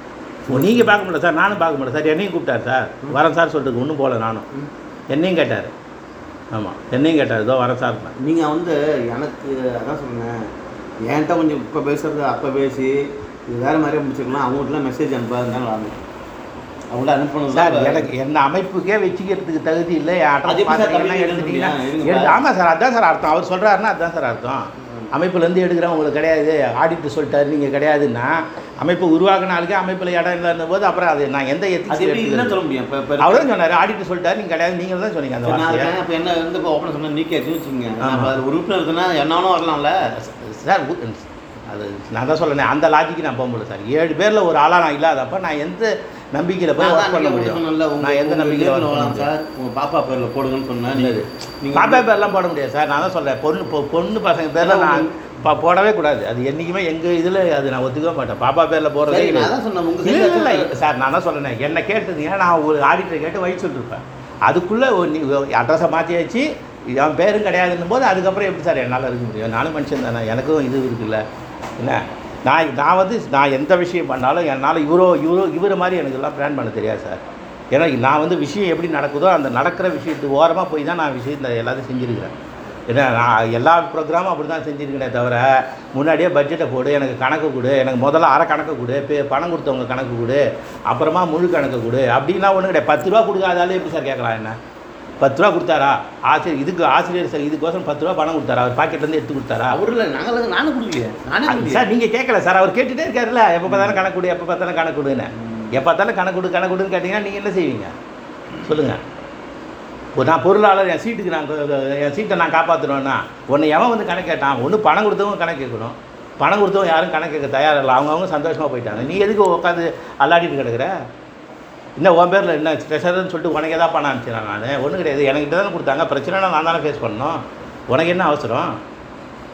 ஓ நீங்கள் பார்க்க முடியல சார். நானும் பார்க்க முடியல சார். என்னையும் கூப்பிட்டார் சார். வரேன் சார் சொல்லிட்டு ஒன்றும் போகல நானும். என்னையும் கேட்டார். ஆமாம் என்னையும் கேட்டார். இதோ வரேன் சார். நீங்கள் வந்து எனக்கு அதான் சொன்னேன். என்கிட்ட கொஞ்சம் இப்போ பேசுறது அப்போ பேசி இது வேறு மாதிரியே முடிச்சுக்கலாம் அவங்கள்ட்டலாம் மெசேஜ் அனுப்பாதுனால வரணும் அவங்கள்ட்ட அனுப்பணும் சார் எனக்கு என்ன அமைப்புக்கே வச்சுக்கிறதுக்கு தகுதி இல்லை. ஆமாம் சார் அதான் சார் அர்த்தம். அவர் சொல்கிறாருன்னா அதுதான் சார் அர்த்தம். அமைப்புலேருந்து எடுக்கிறேன் உங்களுக்கு கிடையாது. ஆடிட்டு சொல்லிட்டாரு நீங்கள் கிடையாதுன்னா அமைப்பு உருவாக்கின ஆளுக்கே அமைப்பில் இடம் இல்லைன்னும் போது அப்புறம் அது நான் எந்த என்ன சொல்ல முடியும்? இப்போ அவர் தான் சொன்னார் ஆடிட்டு சொல்லிட்டாரு நீங்கள் கிடையாது. நீங்கள் தான் சொன்னீங்க அந்த. இப்போ என்ன வந்து இப்போ ஓப்பன் சொன்னால் நீக்கி வச்சுங்க அதில் உறுப்பினர் இருக்குன்னா என்னவனும் வரலாம்ல. சார் அது நான் தான் சொல்லணே அந்த லாஜிக்கு நான் போக முடியல சார் ஏழு பேரில் ஒரு ஆளாக நான் இல்லாதப்ப நான் எந்த நம்பிக்கையில் போய் ஒர்க் பண்ண முடியும்? நான் எந்த நம்பிக்கையில் வரலாம் சார் உங்கள் பாப்பா பேரில் போடுங்கன்னு சொன்னேன்? நீங்கள் பாப்பா பேர்லாம் போட முடியாது சார் நான் தான் சொல்கிறேன் பொண்ணு பொண்ணு பசங்க பேரில் நான் ப- போடவே கூடாது. அது என்றைக்குமே எங்கள் இதில் அது நான் ஒத்துக்கவே மாட்டேன். பாப்பா பேரில் உங்கள் இல்லை சார் நான் தான் சொல்கிறேன் என்னை கேட்டதுங்க நான் ஒரு ஆடிட்டர் கேட்டு வழி சொல்லிருப்பேன். அதுக்குள்ளே அட்ரஸை மாற்றி வச்சு என் பேரும் கிடையாதுன்னும் போது அதுக்கப்புறம் எப்படி சார் என்னால் இருக்க முடியும்? நானும் மனுஷன் தானே எனக்கும் இது இருக்குல்ல. என்ன? நான் நான் வந்து நான் எந்த விஷயம் பண்ணாலும் என்னால் இவரோ இவரோ இவரை மாதிரி எனக்கு எல்லாம் பிளான் பண்ண தெரியாது சார். ஏன்னா நான் வந்து விஷயம் எப்படி நடக்குதோ அந்த நடக்கிற விஷயத்துக்கு ஓரமாக போய் தான் நான் விஷயத்தை எல்லாத்தையும் செஞ்சுருக்கிறேன். ஏன்னா நான் எல்லா ப்ரோக்ராமும் அப்படி தான் செஞ்சுருக்கேனே தவிர முன்னாடியே பட்ஜெட்டை போடு எனக்கு கணக்கு கொடு எனக்கு முதல்ல அரை கணக்கு கொடு பே பணம் கொடுத்தவங்க கணக்கு கொடு அப்புறமா முழு கணக்கு கொடு அப்படின்னா ஒன்றும் கிடையாது. பத்து ரூபா கொடுக்காதாலே எப்படி சார் கேட்கலாம் என்ன? பத்து ரூபா கொடுத்தாரா? ஆசிரியர் இதுக்கு ஆசிரியர் சார் இதுக்கோசரம் பத்து ரூபா பணம் கொடுத்தாரா? அவர் பாக்கெட்லேருந்து எடுத்து கொடுத்தாரா? அவரில் நாங்கள் நானும் கொடுக்கலையே. நானே சார் நீங்கள் கேட்கல சார். அவர் கேட்டுட்டே இருக்காருல்ல. எப்போ பார்த்தாலும் கணக்கு கொடு எப்போ பார்த்தாலும் கணக்கு கொடுன்னு. எப்போ பார்த்தாலும் கணக்கு கொடு கணக்கு கொடுன்னு கேட்டிங்கன்னா நீங்கள் என்ன செய்வீங்க? சொல்லுங்கள் இப்போ நான் பொருளாளர் என் சீட்டுக்கு நான் என் சீட்டை நான் காப்பாற்றணும்னா ஒன்று எவன் வந்து கணக்கு கேட்டான்? ஒன்று பணம் கொடுத்தவங்க கணக்கு கேட்கணும். பணம் கொடுத்தவங்க யாரும் கணக்கு கேட்க தயாரில்லை அவங்கவுங்க சந்தோஷமாக போயிட்டாங்க. நீ எதுக்கு உட்காந்து அல்லாடிட்டு கிடக்குற? இன்னும் உன் பேரில் என்ன ட்ரெஷர்னு சொல்லிட்டு உனக்கு எதாவது பண்ண அனுப்பிச்சிடறேன் நான்? ஒன்றும் கிடையாது. எனக்கிட்ட தானே கொடுத்தாங்க. பிரச்சனைனா நான் தானே ஃபேஸ் பண்ணணும்? உனக்கு என்ன அவசரம்?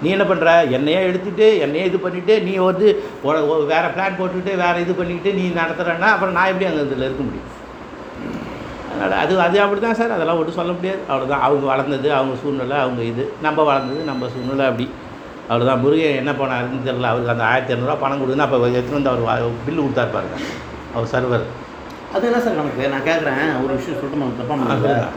நீ என்ன பண்ணுற என்னையே எடுத்துகிட்டு என்னையே இது பண்ணிவிட்டு நீ வந்து வேறு ஒ- பிளான் போட்டுக்கிட்டு வேறு இது பண்ணிக்கிட்டு நீ நடத்துகிறேன்னா அப்புறம் நான் எப்படி அங்கே இதில் இருக்க முடியும்? அதனால் அது அது அப்படி தான் சார். அதெல்லாம் ஒன்றும் சொல்ல முடியாது. அவ்வளோதான் அவங்க வளர்ந்தது அவங்க சூழ்நிலை அவங்க இது. நம்ம வளர்ந்தது நம்ம சூழ்நிலை அப்படி. அவ்வளோதான் முருகன் என்ன பண்ணாருன்னு தெரில அவருக்கு அந்த ஆயிரத்தி இரநூறுவா பணம் கொடுக்குன்னு அப்போ எடுத்துன்னு வந்து அவர் பில்லு கொடுத்தாரு பாருங்க. அவர் சர்வர். அது என்ன சார் கணக்கு நான் கேட்குறேன் ஒரு விஷயம் சொல்லிட்டு நான் தப்பா ஆ, பண்ணல சொல்லுங்க.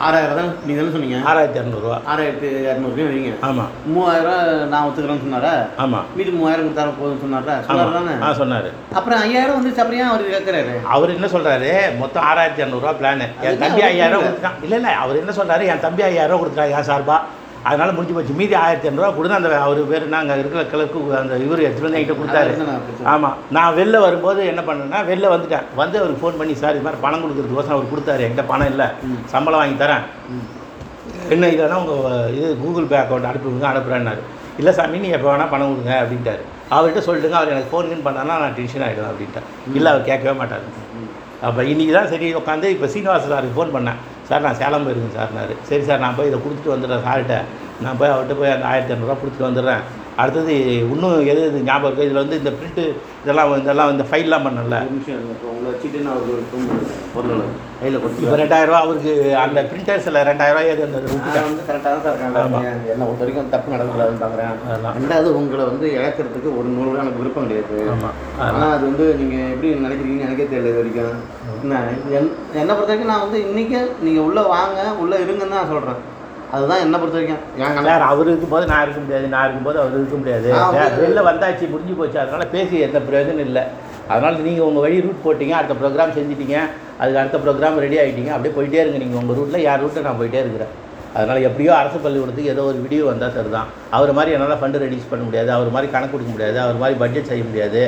ஆறாயிரம் தான் நீங்கள் என்ன சொன்னீங்க? ஆறாயிரத்தி இரநூறுவா ஆறாயிரத்தி இரநூறுபா வைங்க ஆமாம் மூவாயிரம் நான் ஒத்துக்கிறேன்னு சொன்னாரா? ஆமாம் மீதி மூவாயிரம் கொடுத்தாலும் போதும்னு சொன்னாரா? சொன்னார் தானே? ஆ சொன்னார். அப்புறம் ஐயாயிரம் வந்துச்சு. அப்புறம் ஏன் அவர் கேட்குறாரு அவர் என்ன சொல்றாரு? மொத்தம் ஆறாயிரத்தி இரநூறுவா பிளான் என் தம்பி ஐயாயிரம். கொடுத்துட்டான். இல்லை இல்லை. அவர் என்ன சொல்றாரு? என் தம்பி ஐயாயிரம் கொடுத்துட்டான். என் சார்பா? அதனால முடிஞ்சு போச்சு. மீதி ஆயிரத்தி இரநூறுவா கொடுத்து அந்த அவர் பேர் நாங்கள் இருக்கிற கிழக்கு அந்த இவர் வந்து என்கிட்ட கொடுத்தாரு. ஆமாம் நான் வெளில வரும்போது என்ன பண்ணேன்னா வெளில வந்துட்டேன். வந்து அவருக்கு ஃபோன் பண்ணி சார் இது மாதிரி பணம் கொடுக்குறதுக்கோசம் அவர் கொடுத்தாரு. என்கிட்ட பணம் இல்லை. சம்பளம் வாங்கி தரேன். என்ன இல்லைன்னா உங்கள் இது கூகுள் பே அக்கௌண்ட் அனுப்பி விடுங்க அனுப்புகிறேன்னாரு இல்லை சாமி நீ எப்போ வேணால் பணம் கொடுங்க அப்படின்ட்டாரு. அவர்கிட்ட சொல்லிட்டுங்க அவர் எனக்கு ஃபோன் கீன் பண்ணானா நான் டென்ஷன் ஆகிடுவேன் அப்படின்ட்டேன் இல்லை அவர் கேட்கவே மாட்டார். அப்போ இன்றைக்கி தான் சரி உட்காந்து இப்போ சீனிவாச சாருக்கு ஃபோன் பண்ணேன். சார் நான் சேலம் போயிருக்கேன் சார்னாரு. சரி சார் நான் போய் இதை கொடுத்துட்டு வந்துடுறேன் சார்கிட்ட. நான் போய் அவர்கிட்ட போய் அந்த ஆயிரத்தி இரநூறுவா கொடுத்துட்டு வந்துடுறேன். அடுத்தது இன்னும் எது இது ஞாபகம் இருக்குது இதில் வந்து இந்த பிரிண்ட்டு இதெல்லாம் இதெல்லாம் இந்த ஃபைல்லாம் பண்ணல. இப்போ உங்களை வச்சுட்டு நான் ஒரு பொருள் கையில் இப்போ கொடுத்து ரெண்டாயிரரூவா அவருக்கு அந்த பிரிண்டர்ஸில் ரெண்டாயிரரூவா ஏது அந்த வந்து கரெக்டாக தான் சார் என்னை பொறுத்த வரைக்கும் தப்பு நடக்கக்கூடாதுன்னு பார்க்குறேன் ரெண்டாவது உங்களை வந்து இழக்கிறதுக்கு ஒரு நூறு எனக்கு விருப்பம் கிடையாது. ஆனால் அது வந்து நீங்கள் எப்படி நினைக்கிறீங்கன்னு எனக்கே தெரியல இது வரைக்கும். என்ன என் என்னை பொறுத்த வரைக்கும் நான் வந்து இன்றைக்கி நீங்கள் உள்ளே வாங்க உள்ளே இருங்கன்னு தான் சொல்கிறேன் அதுதான் என்னை பொறுத்த வரைக்கும். சார் அவர் இருக்கும்போது நான் இருக்க முடியாது. நான் இருக்கும்போது அவர் இருக்க முடியாது. வெளில வந்தாச்சு முடிஞ்சு போச்சு. அதனால பேசி எந்த பிரயோஜனம் இல்லை. அதனால் நீங்கள் உங்கள் வழி ரூட் போட்டீங்க அடுத்த ப்ரோக்ராம் செஞ்சிட்டீங்க. அதுக்கு அடுத்த ப்ரோக்ராம் ரெடி ஆகிட்டீங்க அப்படியே போயிட்டே இருங்க நீங்கள் உங்கள் ரூட்டில் யார் ரூட்டில் நான் போயிட்டே இருக்கிறேன். அதனால் எப்படியோ அரசு பள்ளிக்கூடத்துக்கு ஏதோ ஒரு வீடியோ வந்தால் சரி தான் அவர் மாதிரி என்னால் ஃபண்டு ரெடியூஸ் பண்ண முடியாது. அவர் மாதிரி கணக்கு கொடுக்க முடியாது. அவர் மாதிரி பட்ஜெட் செய்ய முடியாது.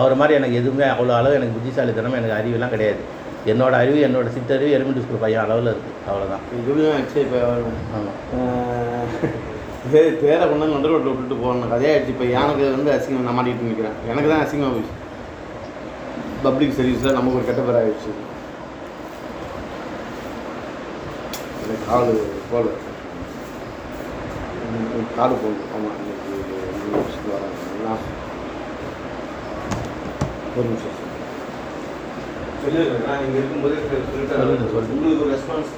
அவர் மாதிரி எனக்கு எதுவுமே அவ்வளோ அளவு எனக்கு புத்திசாலித்தனம் எனக்கு அறிவுலாம் கிடையாது. என்னோட அறிவு என்னோட சிற்றறிவு எலிமெண்ட்ரி ஸ்கூல் பையன் அளவில் இருக்குது அவ்வளோதான் இதுவும் ஆச்சு இப்போ ஆமாம் பேர் கொண்டு நடு ரோட்டில் விட்டுட்டு போகணும். கதையாகிடுச்சு இப்போ எனக்கு வந்து அசிங்கம் நான் மாட்டிட்டு நிற்கிறேன் எனக்கு தான் அசிங்கமாக போயிடுச்சு பப்ளிக் சர்வீஸில் நமக்கு ஒரு கெட்ட பேர் ஆகிடுச்சு கால் போல காடு போகுது ஆமாம் இன்னைக்கு ஒரு நிமிஷம். சொல்லிடுறேன் நான் இங்கே இருக்கும்போதே சொல்லிட்டு ஒரு ரெஸ்பான்ஸ்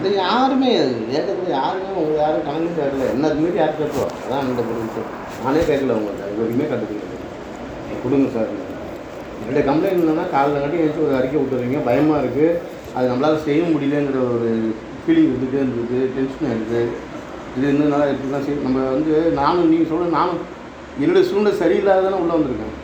இது யாருமே ஏற்கனவே யாருமே உங்க யாரும் கணக்கு கேட்கல என்ன மீறி யார் கேட்போம் அதான் இந்த விஷயம் நானே கேட்கல உங்கள்கிட்ட இது வரைக்குமே கண்டுக்கல. கொடுங்க சார். ரெண்டு கம்ப்ளைண்ட் இல்லைன்னா காலைல கட்டி எழுச்சி ஒரு அறிக்கை விட்டுறீங்க. பயமாக இருக்குது அது நம்மளால் செய்ய முடியலங்கிற ஒரு ஃபீலிங் இருந்துகிட்டே இருந்தது. டென்ஷன் இருக்குது இது இருந்ததுனால எப்படி தான் செய்ய நம்ம வந்து நானும் நீங்கள் சொல்ல நானும் என்னுடைய சூழ்நிலை சரியில்லாதானே உள்ளே வந்திருக்கேன்.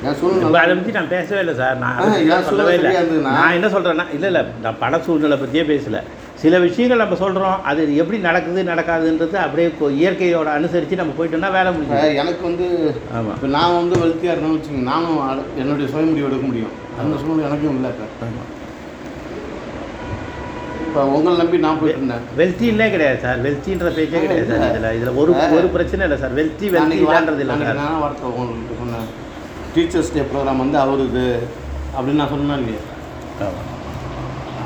அதை பற்றி நான் பேசவே இல்லை சார். நான் அதை சொல்லவே இல்லை. நான் என்ன சொல்கிறேன்னா இல்லை இல்லை நான் பட சூழ்நிலை பற்றியே பேசல. சில விஷயங்கள் நம்ம சொல்கிறோம் அது எப்படி நடக்குது நடக்காதுன்றது அப்படியே இயற்கையோட அனுசரித்து நம்ம போயிட்டோம்னா வேலை முடியும் எனக்கு வந்து ஆமாம் இப்போ நான் வந்து வெல்த்தியாக இருந்தேன்னு வச்சுக்கோங்க நானும் என்னுடைய சுய முடிவு எடுக்க முடியும். அந்த சூழ்நிலை எனக்கும் இல்லை ஆமாம் இப்போ உங்களை நம்பி நான் போயிட்டு இருந்தேன். வெல்த்தின்னே கிடையாது சார். வெல்த்தின்ற பேச்சே கிடையாது சார் இதில். இதில் ஒரு ஒரு பிரச்சனை இல்லை சார். வெல்த்தி வெல்த்தி இல்லைன்றது இல்லை சார். நான் வார்த்தை உங்களுக்கு சொன்னேன். டீச்சர்ஸ் டே ப்ரோக்ராம் வந்து அவருது. அப்படின்னு நான் சொன்னேன் இல்லையா? ஆமாம்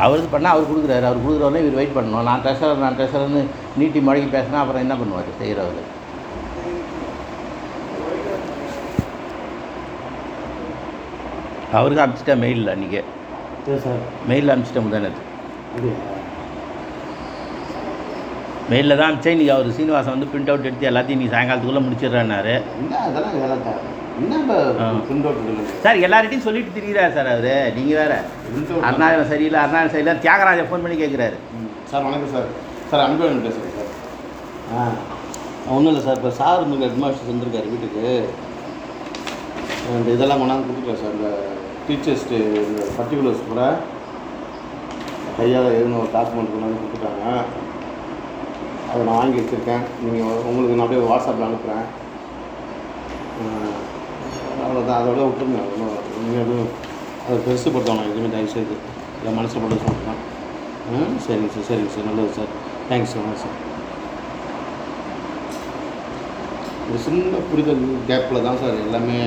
அவருக்கு பண்ணால் அவர் கொடுக்குறாரு. அவர் கொடுக்குறவரையும் இவர் வெயிட் பண்ணணும். நான் ட்ரெஷரர் நான் ட்ரெஷரர்னு நீட்டி முழங்கி பேசினா அப்புறம் என்ன பண்ணுவார்? செய்கிறவர் அவருக்கு அனுப்பிச்சிட்டேன் மெயிலில் அன்றைக்கி மெயிலில் அனுப்பிச்சிட்டேன் முந்தானது அப்படியா மெயிலில் தான் அனுப்பிச்சேன். இன்றைக்கி அவர் சீனிவாசன் வந்து பிரிண்ட் அவுட் எடுத்து எல்லாத்தையும் நீ சாயங்காலத்துக்குள்ளே முடிச்சிடுறேன்னாரு. சார் எல்லார்கிட்டையும் சொல்லிட்டு திரிகிறார் சார் அவர். நீங்கள் வேறு. அருணாச்சலம் சரியில்லை அருணாச்சலம் சரியில்லை. தியாகராஜன் ஃபோன் பண்ணி கேட்குறாரு. சார் வணக்கம் சார். சார் அன்பழகன் பேசுகிறேன் சார். ஆ. ஒன்றும் இல்லை சார். இப்போ சார் உங்களுக்கு ஹெட் மாஸ்டர் வந்திருக்காரு வீட்டுக்கு. இந்த இதெல்லாம் கொண்டாந்து கொடுத்துருக்கேன் சார். இந்த டீச்சர்ஸ் டே இந்த பர்டிகுலர்ஸ் கூட கையால் எழுதின ஒரு டாக்குமெண்ட் கொண்டாந்து கொடுத்துருக்காங்க அதை நான் வாங்கி வச்சுருக்கேன். நீங்கள் உங்களுக்கு நான் அப்படியே வாட்ஸ்அப்பில் அனுப்புகிறேன் அவ்வளோதான் அதோட விட்டுருங்க. நீங்கள் எதுவும் அதை பெருசுப்படுத்தணும் எதுவுமே தயவு செய்து இல்லை மனசில் போட்டு சொல்கிறேன் ம் சரிங்க சார் சரிங்க சார் நல்லது சார். தேங்க்ஸ் சார் சார் ஒரு சின்ன புரிதல் கேப்பில் தான் சார் எல்லாமே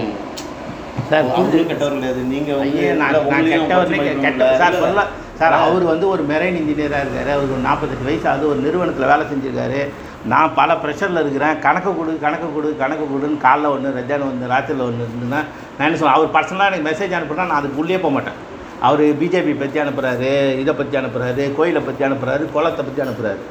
சார் அவங்களும் கெட்டவர் கிடையாது நீங்கள் வந்து ஐயே நான் இல்லை, நான் உங்களையும் கெட்டவர்னே குறைச்சு கெட்ட மதிப்பிடணும் சார் சார் அவர் வந்து ஒரு மெரைன் இன்ஜினியராக இருக்கார். அவருக்கு ஒரு நாற்பத்தெட்டு வயசு அது ஒரு நிறுவனத்தில் வேலை செஞ்சுருக்காரு. நான் பல ப்ரெஷரில் இருக்கிறேன். கணக்கு கொடு கணக்கு கொடு கணக்கு கொடுன்னு காலைல ஒன்று ரெஜான ஒன்று ராத்திரியில் ஒன்று இருந்துன்னா நான் என்ன சொல்லுவேன் அவர் பர்சனலாக எனக்கு மெசேஜ் அனுப்புனா நான் அதுக்கு உள்ளே போக மாட்டேன் அவர் பிஜேபி பற்றி அனுப்புகிறாரு இதை பற்றி அனுப்புகிறாரு கோயிலை பற்றி அனுப்புகிறாரு குளத்தை பற்றி அனுப்புகிறாரு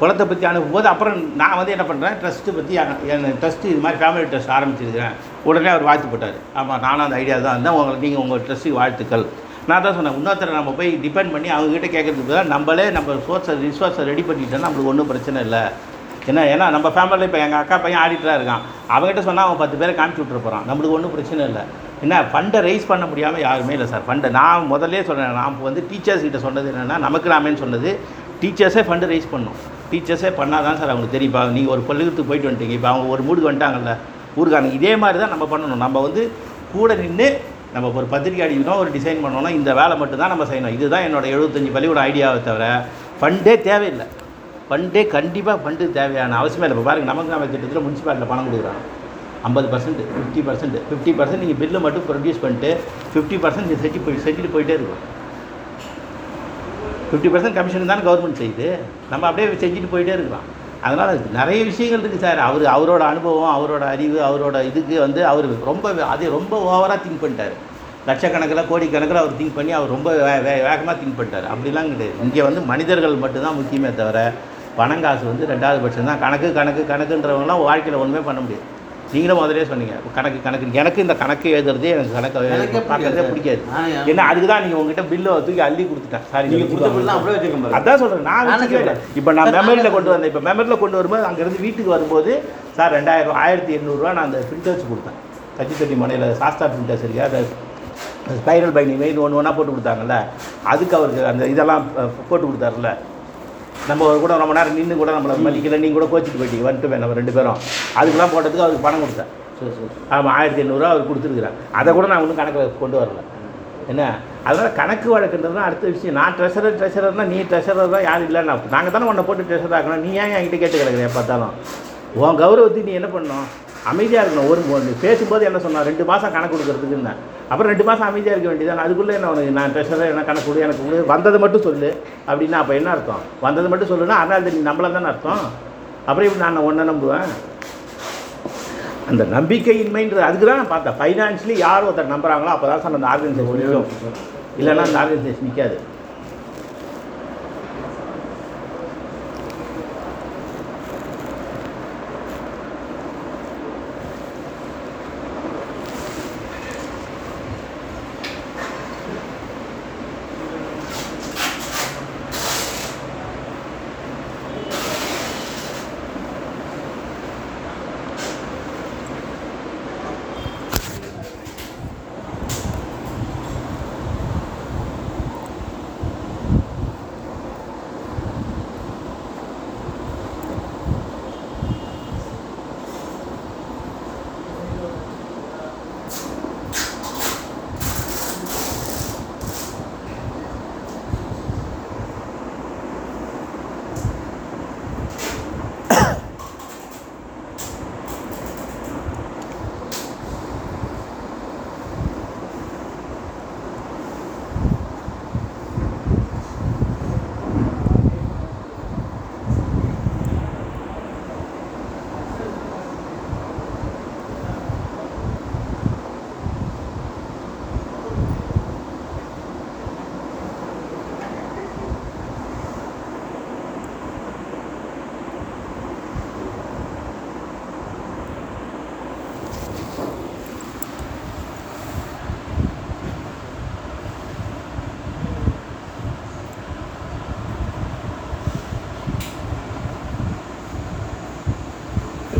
குளத்தை பற்றி அனுப்பும்போது அப்புறம் நான் வந்து என்ன பண்ணுறேன் ட்ரஸ்ட்டு பற்றி என் ட்ரஸ்ட்டு இது மாதிரி ஃபேமிலி ட்ரஸ்ட் ஆரம்பிச்சிருக்கிறேன். உடனே அவர் வாழ்த்து போட்டார். ஆமாம் நானும் அந்த ஐடியா தான் இருந்தேன். உங்களுக்கு நீங்கள் உங்கள் ட்ரஸ்ட்டுக்கு வாழ்த்துக்கள். நான் தான் சொன்னேன் இன்னொருத்தரை நம்ம போய் டிபெண்ட் பண்ணி அவங்ககிட்ட கேட்கறதுக்கு தான் நம்மளே நம்ம சோர்ஸை ரிசோர்ஸை ரெடி பண்ணிட்டோம்னா நம்மளுக்கு ஒன்றும் பிரச்சனை இல்லை. ஏன்னா ஏன்னா நம்ம ஃபேமிலியில் இப்போ எங்கள் அக்கா பையன் ஆடிட்டராக இருக்கான். அவங்ககிட்ட சொன்னால் அவன் பத்து பேரை காமிச்சு விட்ற போகிறான் நம்மளுக்கு ஒன்றும் பிரச்சனை இல்லை. என்ன ஃபண்டை ரைஸ் பண்ண முடியாமல் யாருமே இல்லை சார் ஃபண்டை நான் முதல்லே சொல்கிறேன் நான் வந்து டீச்சர்ஸ் கிட்ட சொன்னது என்னென்னா நமக்கு நாமேன்னு சொன்னது? டீச்சர்ஸே ஃபண்டு ரைஸ் பண்ணும் டீச்சர்ஸே பண்ணால் தான் சார் அவங்களுக்கு தெரியும். நீங்கள் ஒரு பள்ளிக்கூடத்துக்கு போயிட்டு வந்துட்டீங்க. இப்போ அவங்க ஒரு மூடு வந்துட்டாங்கல்ல ஊருக்காரங்க. இதே மாதிரி தான் நம்ம பண்ணணும். நம்ம வந்து கூட நின்று நம்ம ஒரு பத்திரிக்கை அடிக்கணும் ஒரு டிசைன் பண்ணோன்னா இந்த வேலை மட்டும்தான் நம்ம செய்யணும். இதுதான் என்னோடய எழுபத்தஞ்சி பள்ளிக்கூட ஐடியாவை தவிர ஃபண்டே தேவையில்லை. ஃபண்டே கண்டிப்பாக ஃபண்டு தேவையான அவசியமே இல்லை. இப்போ பாருங்கள் நமக்கு நம்ம திட்டத்தில் முனிசிபாலிட்டியில் பணம் கொடுக்குறாங்க. ஐம்பது percent fifty percent fifty percent நீங்கள் பில்லு மட்டும் ப்ரொடியூஸ் பண்ணிட்டு ஃபிஃப்டி பர்சன்ட் நீங்கள் செஞ்சு போய் செஞ்சுட்டு போயிட்டே இருக்கும் ஃபிஃப்டி பர்சன்ட் கமிஷன் தானே கவர்மெண்ட் செய்யுது. நம்ம அப்படியே செஞ்சுட்டு போயிட்டே இருக்கலாம் அதனால் நிறைய விஷயங்கள் இருக்குது சார். அவர் அவரோட அனுபவம் அவரோட அறிவு அவரோட இதுக்கு வந்து அவர் ரொம்ப அதே ரொம்ப ஓவராக திங்க் பண்ணிட்டார். லட்சக்கணக்கில் கோடிக்கணக்கில் அவர் திங்க் பண்ணி அவர் ரொம்ப வே வேகமாக திங்க் பண்ணிட்டார். அப்படிலாம் கிடையாது. இங்கே வந்து மனிதர்கள் மட்டும்தான் முக்கியமே தவிர பணம் காசு வந்து ரெண்டாவது பட்சம் தான். கணக்கு கணக்கு கணக்குன்றவங்களாம் வாழ்க்கையில் ஒன்றுமே பண்ண முடியாது. நீங்களும் முதலே சொன்னீங்க கணக்கு கணக்கு எனக்கு இந்த கணக்கு எழுதுறதே எனக்கு கணக்கு பார்க்கறதே பிடிக்காது. ஏன்னா அதுக்கு தான் நீங்கள் உங்ககிட்ட பில்லை தூக்கி அள்ளி கொடுத்துட்டேன். சாரி நீங்கள் கொடுத்த பில்லாம் அப்படியே வச்சுக்க பாருங்க. அதான் சொல்கிறேன் நான் கேட்டேன். இப்போ நான் மெமரியில் கொண்டு வந்தேன். இப்போ மெமரியில் கொண்டு வரும்போது அங்கேருந்து வீட்டுக்கு வரும்போது சார் ரெண்டாயிரம் ஆயிரத்தி எண்ணூறுரூவா நான் அந்த பிரிண்டர்ஸ் கொடுத்தேன். கச்சி தட்டி மனையில் சாஸ்தா பிரிண்டர்ஸ் இருக்கு அதை ஸ்பைரல் பைனிங் மெயின் ஒன்று ஒன்றா போட்டு கொடுத்தாங்கல்ல. அதுக்கு அவருக்கு அந்த இதெல்லாம் போட்டு கொடுத்தாருல்ல. நம்ம ஒரு கூட ரொம்ப நேரம் நின்று கூட நம்மளை மதிக்கல. நீங்கள் கூட கோச்சிட்டு போயிட்டீங்க. வந்துட்டு நம்ம ரெண்டு பேரும். அதுக்கெல்லாம் போட்டதுக்கு அவருக்கு பணம் கொடுத்தேன். சரி சரி. ஆமாம் ஆயிரத்தி எண்ணூறுரூவா அவர் கொடுத்துருக்குறேன் அதை கூட நான் ஒன்றும் கணக்கில் கொண்டு வரல. என்ன? அதனால் கணக்கு வழக்குன்றது தான் அடுத்த விஷயம். நான் ட்ரெஷரர் ட்ரெஷரர்னா நீ ட்ரெஷரர் தான் யாரும் இல்லை நான் நாங்கள் தானே உன்னை போட்டு ட்ரெஷர் ஆக்கணும். நீ ஏன் என்கிட்ட கேட்டு கிடக்குற பார்த்தாலும்? உன் கௌரவத்துக்கு நீ என்ன பண்ணணும்? அமைதியாக இருக்கணும். ஒரு பேசும்போது என்ன சொன்னான்? ரெண்டு மாதம் கணக்கு கொடுக்கறதுக்குன்னு. அப்புறம் ரெண்டு மாதம் அமைதியாக இருக்க வேண்டியதான் அதுக்குள்ளே என்ன உனக்கு நான் ட்ரெஷரர் என்ன கணக்கு கொடு எனக்கு கொடு. வந்ததை மட்டும் சொல்லு. அப்படின்னா அப்போ என்ன அர்த்தம்? வந்ததை மட்டும் சொல்லுன்னா அதனால் நீ நம்பலாம் தானே அர்த்தம்? அப்புறம் இப்படி நான் ஒன்றை நம்புவேன்? அந்த நம்பிக்கையின்மைன்றது அதுக்கு தான் நான் பார்த்தேன். ஃபைனான்ஷியலி யார் ஒருத்தர் நம்புறாங்களோ அப்போ தான் சார் அந்த ஆர்கனைசேஷன் நிற்கும் இல்லைன்னா அந்த ஆர்கனைசேஷன் நிற்காது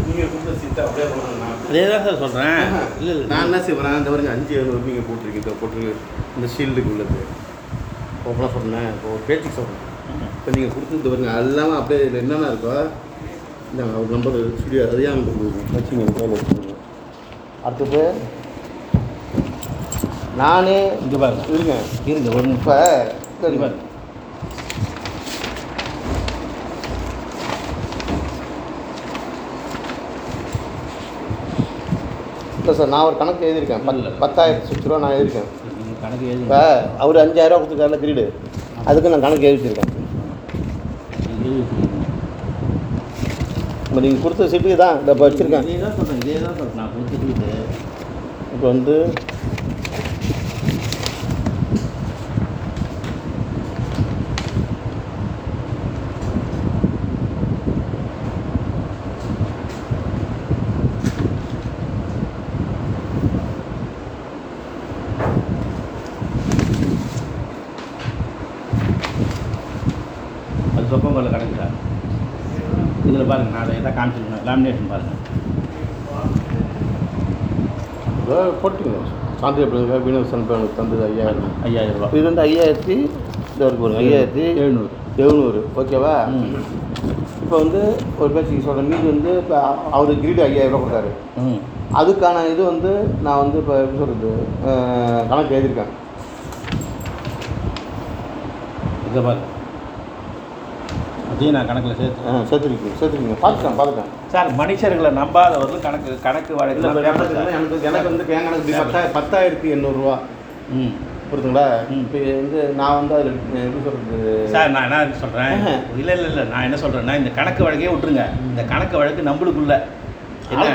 நீங்கள் கொடுத்த சீட்டை அப்படியே நான் அதே தான் சார் சொல்கிறேன் இல்லை இல்லை. நான் என்ன செய்வேன் இந்த வரைக்கும் அஞ்சு எழுநூறு நீங்கள் போட்டிருக்கீங்க இதை போட்டிருக்கு இந்த ஷீல்டுக்கு உள்ளது. ஓப்பனாக சொன்னேன். இப்போ ஒரு பேச்சுக்கு சொல்கிறேன் இப்போ நீங்கள் கொடுத்தது பாருங்க அது இல்லாமல் அப்படியே இதில் என்னென்ன இருக்கோ இந்த ஒரு நம்பர் ஸ்டுடியோ அதையும் அங்கே கொடுங்க. வச்சுங்க கையில் வச்சுக்கோங்க அடுத்தது நானே இங்கே பாருங்க. இருங்க. இருங்க ஒரு இப்போ சரிங்க பாருங்க. இல்லை சார். நான் ஒரு கணக்கு எழுதியிருக்கேன். பத். பத்தாயிரத்து சுற்று ரூபா நான் எழுதியிருக்கேன். கணக்கு இப்போ எழுதுங்க அவர் அஞ்சாயிரம் கொடுத்துருக்காருல கிரீடு அதுக்கு நான் கணக்கு எழுதி வச்சிருக்கேன். இப்போ நீங்கள் கொடுத்த சீட்டுக்கு தான் இந்த இப்போ வச்சுருக்கேன். இதே தான் சொல்கிறேன் இதே தான் சொல்கிறேன் நான் கொடுத்துட்டு இப்போ வந்து அது சொப்பங்கல்ல கிடக்குதா இதில் பாருங்கள் நான் அதை எதாவது காமிச்சிருக்கேன் லேமினேஷன் பாருங்கள் போட்டுங்க சாந்தி அப்படிங்க வினோசன் தந்தது ஐயாயிரம். ஐயாயிரம் ரூபா இது வந்து ஐயாயிரத்தி இருக்கு ஒரு ஐயாயிரத்தி எழுநூறு. எழுநூறு. ஓகேவா. இப்போ வந்து ஒரு பேச்சுக்கு சொல்கிறேன் மீதி வந்து இப்போ அவர் கிரீடு ஐயாயிரம் ரூபா கொடுத்தாரு. அதுக்கான இது வந்து நான் வந்து இப்போ எப்படி சொல்கிறது கணக்கு எழுதியிருக்கேன். இதை பாருங்க. அதையும் நான் கணக்கில் சேர்த்து ஆ சேர்த்துருக்கீங்க சேர்த்துருக்கீங்க. பார்த்துட்டேன் பார்த்துட்டேன் சார் மனுஷர்களை நம்பாதவர்கள் கணக்கு கணக்கு இல்லை இப்போ வழக்கு எனக்கு எனக்கு வந்து என் கணக்கு இப்படி பத்தா பத்தாயிரத்தி எண்ணூறுரூவா ம். புரியுதுங்களா. இப்போ வந்து நான் வந்து அதில் எப்படி சொல்கிறது சார் நான் என்ன சொல்கிறேன். இல்லை இல்லை இல்லை நான் என்ன சொல்கிறேன்னா இந்த கணக்கு வழக்கே விட்டுருங்க. இந்த கணக்கு வழக்கு நம்மளுக்குள்ள. என்ன.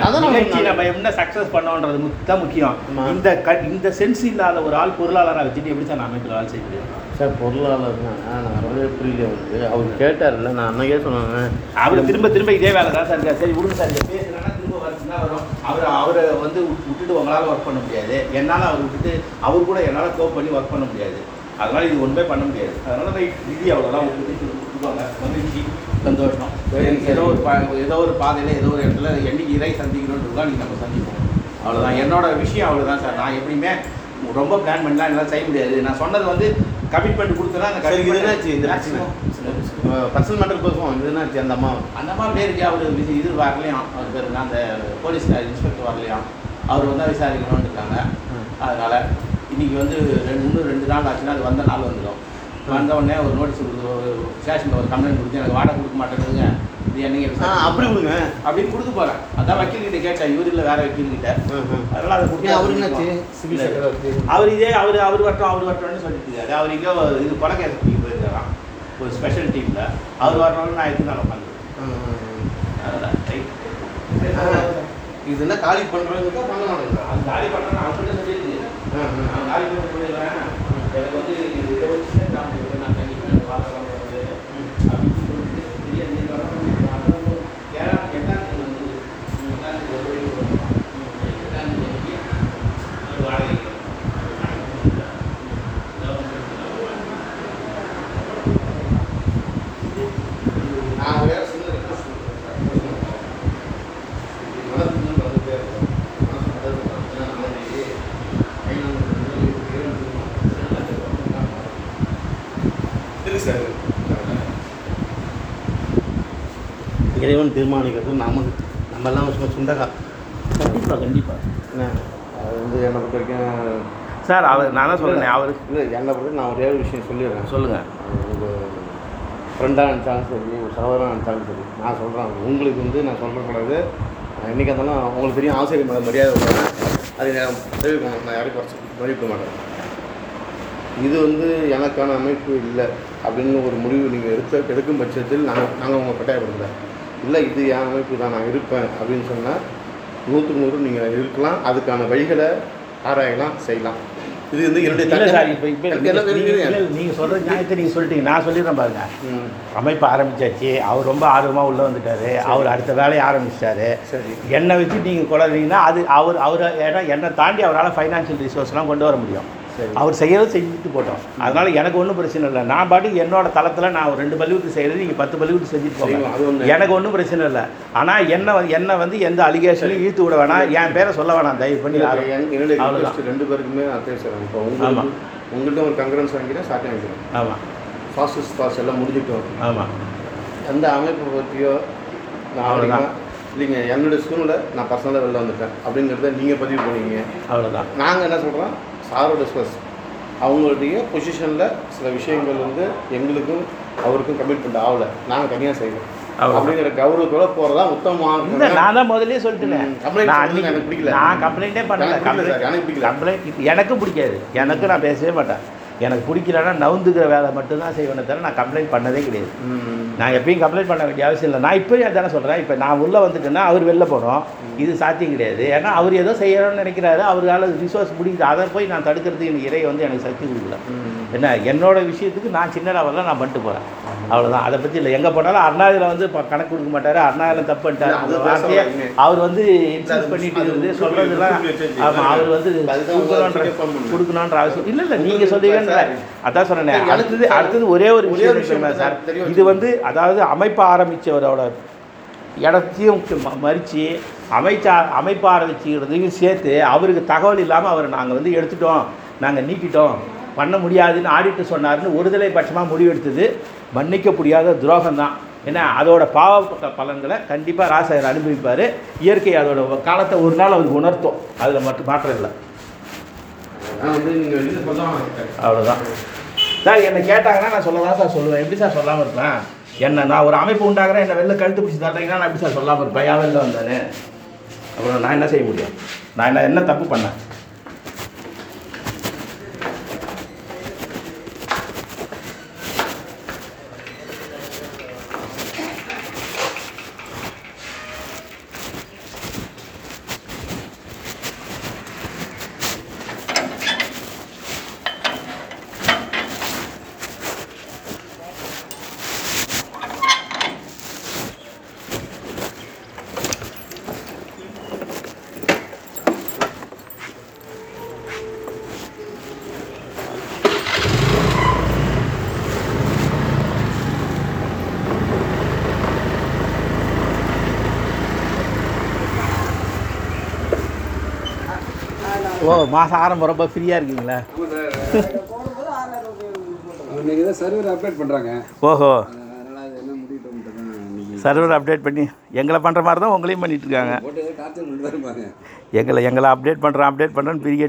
நம்ம சக்ஸஸ் பண்ணோன்றது தான் முக்கியம். இந்த க இந்த சென்ஸ் இல்லாத ஒரு ஆள் பொருளாளராக வச்சுட்டு எப்படி சார் நான் அமைப்பில் வேலை செய்ய முடியும்? சார் பொருளாளர்னா நான் ரொம்ப புரியல அவருக்கு. அவர் கேட்டார்ல நான் அன்னைக்கே சொன்னேன். அவர் திரும்ப திரும்ப இதே வேலை தான் சார். சரி விடுங்க சார் இங்கே பேசுனா திரும்ப வரச்சுன்னா வரும். அவர் அவரை வந்து விட்டு- விட்டுட்டு உங்களால் ஒர்க் பண்ண முடியாது. என்னால் அவர் விட்டுட்டு அவர் கூட என்னால் கோப் பண்ணி ஒர்க் பண்ண முடியாது. அதனால் இது ஒன்றுமே பண்ண முடியாது. அதனால் ரைட் விதி அவ்வளோதான் விட்டுட்டு விட்டுவாங்க வந்துச்சு சந்தோஷம். ஏதோ ஒரு பா ஏதோ ஒரு பாதையில் ஏதோ ஒரு இடத்துல என்னைக்கு இறை சந்திக்கணுன்றது தான் நீங்கள் நம்ம சந்திப்போம். அவ்வளோதான் என்னோட விஷயம் அவ்வளோதான் சார். நான் எப்படியுமே ரொம்ப பிளான் பண்ணலாம் என்னால் செய்ய முடியாது. நான் சொன்னது வந்து கமிட்மெண்ட் கொடுத்தனா அந்த சரி இது commitment- என்னாச்சு இந்த பர்சனல் மேட்டர் பேசுவோம். இது என்னாச்சு அந்த அம்மா? அந்த மாதிரி பேருக்கு அவர் விசி இது வரலையாம். அவர் பேர் அந்த போலீஸ் இன்ஸ்பெக்டர் வரலையாம். அவர் வந்து விசாரிக்கணும்னு இருக்காங்க. அதனால் இன்னைக்கு வந்து ரெண்டு இன்னும் ரெண்டு நாள் ஆச்சுன்னா அது வந்த நாள் வந்துடும். வந்த உடனே ஒரு நோட்டீஸ் கொடுத்து ஒரு ஸ்டேஷனில் ஒரு கம்ப்ளைண்ட் கொடுத்து எனக்கு வாடகை கொடுக்க மாட்டேங்குதுங்க. இது என்னங்க. அப்படி விடுங்க அப்படின்னு கொடுத்து போகிறேன் அதான் வக்கீல் கிட்ட கேட்டேன். இவர் இல்லை வேற வக்கீல் கிட்ட அதனால் அதை கொடுத்து அவருக்கு என்னாச்சு? அவர் இதே அவர் அவர் வரட்டும் அவர் வரட்டும்னு சொல்லிட்டு இருக்காரு. அவர் இங்கே இது கொலை கேஸ் போயிருக்காராம். ஒரு ஸ்பெஷல் டீமில் அவர் வரணும்னு நான் எதுக்கு நான் உட்காந்து அதெல்லாம் ரைட் இது என்ன காலி பண்ணுறதுக்கா பண்ண மாட்டேங்குதா அது காலி பண்ணுறேன் சொல்லியிருக்கு நான் காலி பண்ண சொல்லிடுறேன். எனக்கு வந்து இது இதை வச்சு நான் உங்களுக்கு நான் கண்டிப்பாக பார்க்கலாம் வந்து அப்படின்னு சொல்லிட்டு பெரிய நீ வரணும் நான் வரணும். ஏழாம் எட்டாம் தேதி வந்து எட்டாம் தேதி ஒரு வழி வரணும். எட்டாம் தேதிக்கு ஒரு வாடகை நான் ஒரே ஒரு சின்ன request பண்றேன். இது மனசுக்கு வந்துட்டே இருக்கும். மனசு மனசு மனசு ஏன்னா நாளைக்கு final வந்து இறைவன் திருமணம். இருக்கு சார் இறைவன் தீர்மானிக்கிறது நமக்கு நம்ம எல்லாம் சும்மா சுண்டகா கண்டிப்பாக கண்டிப்பாக என்ன? அது வந்து என்னை பொறுத்த வரைக்கும் சார் அவர் நான் தான் சொல்கிறேன் அவர் இல்லை என்னை பொறுத்த நான் ஒரே ஒரு விஷயம் சொல்லிடுறேன். சொல்லுங்கள் ஒரு ஃப்ரெண்டாக நினச்சாலும் சரி ஒரு சகோதரனாக நினச்சாலும் சரி நான் சொல்கிறேன் உங்களுக்கு வந்து நான் சொல்லக்கூடாது என்றைக்கு இருந்தாலும் உங்களுக்கு தெரியும் ஆசிரியர் மேலே மரியாதை அதை நான் தெரிவிப்பேன் நான் யாரையும் குறைச்சி மதிப்பிட மாட்டேன். இது வந்து எனக்கான அமைப்பு இல்லை அப்படின்னு ஒரு முடிவு நீங்கள் எடுத்த எடுக்கும் பட்சத்தில் நாங்கள் நாங்கள் உங்களை கட்டாயப்படுத்தல. இல்லை இது என் அமைப்பு தான் நான் இருப்பேன் அப்படின்னு சொன்னால் நூற்றுக்கு நூறு நீங்கள் இருக்கலாம். அதுக்கான வழிகளை ஆராயலாம் செய்யலாம். இது வந்து என்னுடைய சார் இப்போ? நீங்கள் சொல்கிற நியாயத்தை நீங்கள் சொல்லிட்டீங்க. நான் சொல்லிடுறேன் பாருங்க. அமைப்பு ஆரம்பிச்சாச்சு. அவர் ரொம்ப ஆர்வமாக உள்ளே வந்துட்டாரு. அவர் அடுத்த வேலையை ஆரம்பிச்சிட்டாரு. சரி. என்னை வச்சு நீங்கள் குழந்தைங்கன்னா அது அவர் அவர் ஏன்னா என்னை தாண்டி அவரால் ஃபைனான்ஷியல் ரிசோர்ஸ்லாம் கொண்டு வர முடியும். அவர் செய்யறது செஞ்சுட்டு போட்டோம். அதனால் எனக்கு ஒன்றும் பிரச்சனை இல்லை. நான் பாட்டுக்கு என்னோட தளத்தில் நான் ஒரு ரெண்டு பள்ளிக்கூட்டு செய்கிறது நீங்கள் பத்து பள்ளிக்கூட்டு செஞ்சுட்டு ஒண்ணு. எனக்கு ஒன்றும் பிரச்சனை இல்லை. ஆனால் என்ன என்னை வந்து எந்த அலிகேஷனையும் ஈர்த்து விட வேணாம். என் பேரை சொல்ல வேணாம். தயவு பண்ணி ரெண்டு பேருக்குமே பேசுகிறேன் இப்போ ஆமா. உங்களுக்கு உங்கள்கிட்ட ஒரு கங்கரன்ஸ் வாங்கிக்கிறேன் சாட்டை வாங்கிக்கிறேன். ஆமாம் ஃபாஸ்டஸ்ட் பாஸ் எல்லாம் முடிஞ்சிட்டோம் ஆமாம் அந்த அமைப்பை பற்றியோ நான். அவ்வளோதான் இல்லைங்க என்னுடைய சூழ்நிலை நான் பர்சனலாக வெளில வந்துட்டேன். அப்படிங்கிறத நீங்கள் பதிவு பண்ணீங்க அவ்வளோதான் நாங்கள் என்ன சொல்கிறோம் சாரோட ஸ்பெஸ் அவங்களுடைய பொசிஷனில் சில விஷயங்கள் வந்து எங்களுக்கும் அவருக்கும் கமிட்மெண்ட் ஆகலை. நாங்கள் தனியாக செய்வோம். அப்படிங்கிற கௌரவத்தோட போகிறதா இல்லை உத்தமமாக நான் தான் முதல்லயே சொல்லிட்டேன். எனக்கு பிடிக்கல. நான் கம்ப்ளைண்ட்டே பண்ணல. சார், எனக்கு பிடிக்கல. கம்ப்ளைண்ட் எனக்கும் பிடிக்காது. எனக்கு நான் பேசவே மாட்டேன். எனக்கு பிடிக்கலன்னா நவுந்துக்கிற வேலை மட்டும்தான் செய்வேனே தவிர நான் கம்ப்ளைண்ட் பண்ணதே கிடையாது. நான் எப்பயும் கம்ப்ளைண்ட் பண்ண வேண்டிய அவசியம் இல்லை. நான் இப்போயும் அதானே சொல்கிறேன் இப்போ நான் உள்ளே வந்துட்டேன்னா அவர் வெளில போகிறோம் இது சாத்தியம் கிடையாது. ஏன்னா அவர் ஏதோ செய்யணும்னு நினைக்கிறாரு. அவரால் ரிசோர்ஸ் முடியுது அதை போய் நான் தடுக்கிறதுக்கு எனக்கு இறை வந்து எனக்கு சக்தி கொடுக்கல. என்ன என்னோட விஷயத்துக்கு நான் சின்ன லெவலில் நான் பண்ணிட்டு போகிறேன் அவ்வளோதான் அதை பற்றி இல்லை. எங்கே போனாலும் அண்ணாதில் வந்து இப்போ கணக்கு கொடுக்க மாட்டார். அண்ணாதில் தப்பு பண்ணிட்டார். அவர் வந்து இன்சல்ட் பண்ணிட்டு இருந்து சொல்கிறதுலாம் ஆமாம் அவர் வந்து கொடுக்கணுன்ற அவசியம் இல்லை இல்லை நீங்கள் சொல்லுவீங்கன்ற சார். அதான் சொன்னேன். அடுத்தது அடுத்தது ஒரே ஒரு ஒரே விஷயம் ஒரு விஷயம் தெரியுமா? சார் இது வந்து அதாவது அமைப்பு ஆரம்பித்தவரோட இடத்தையும் மறித்து அமைச்சா அமைப்பு ஆரம்பிச்சுக்கிறதையும் சேர்த்து அவருக்கு தகவல் இல்லாமல் அவரை நாங்கள் வந்து எடுத்துட்டோம். நாங்கள் நீக்கிட்டோம் பண்ண முடியாதுன்னு ஆடிட்டு சொன்னாருன்னு ஒருதலை பட்சமாக முடிவெடுத்தது. மன்னிக்க முடியாத துரோகம் தான் ஏன்னா அதோட பாவப்பட்ட பலன்களை கண்டிப்பாக ராசாயர் அனுபவிப்பார். இயற்கை அதோட காலத்தை ஒரு நாள் அவருக்கு உணர்த்தும். அதில் மட்டும் மாற்றம் இல்லை நான் வந்து நீங்கள் வெளியில் சொல்லலாம் அவ்வளோதான் சார் என்னை கேட்டாங்கன்னா நான் சொல்ல தான் சார் சொல்லுவேன். எப்படி சார் சொல்லாமல் இருப்பேன்? என்ன நான் ஒரு அமைப்பு உண்டாகிறேன் என்னை வெளில கழுத்து பிடிச்சி தரீங்கன்னா நான் எப்படி சார் சொல்லாமல் இருப்பேன்? யா வெளில வந்தானே அப்புறம் நான் என்ன செய்ய முடியும்? நான் என்ன என்ன தப்பு பண்ணேன் ஓ மாதம் ஆரம்பம் ரொம்ப ஃப்ரீயாக இருக்கீங்களா? இன்னைக்கு தான் சர்வர் அப்டேட் பண்ணுறாங்க ஓஹோ சர்வர் அப்டேட் பண்ணி எங்களை பண்ணுற மாதிரி தான் உங்களையும் பண்ணிட்டு இருக்காங்க. எங்களை எங்களை அப்டேட் பண்ணுறோம் அப்டேட் பண்ணுறோன்னு பெரிய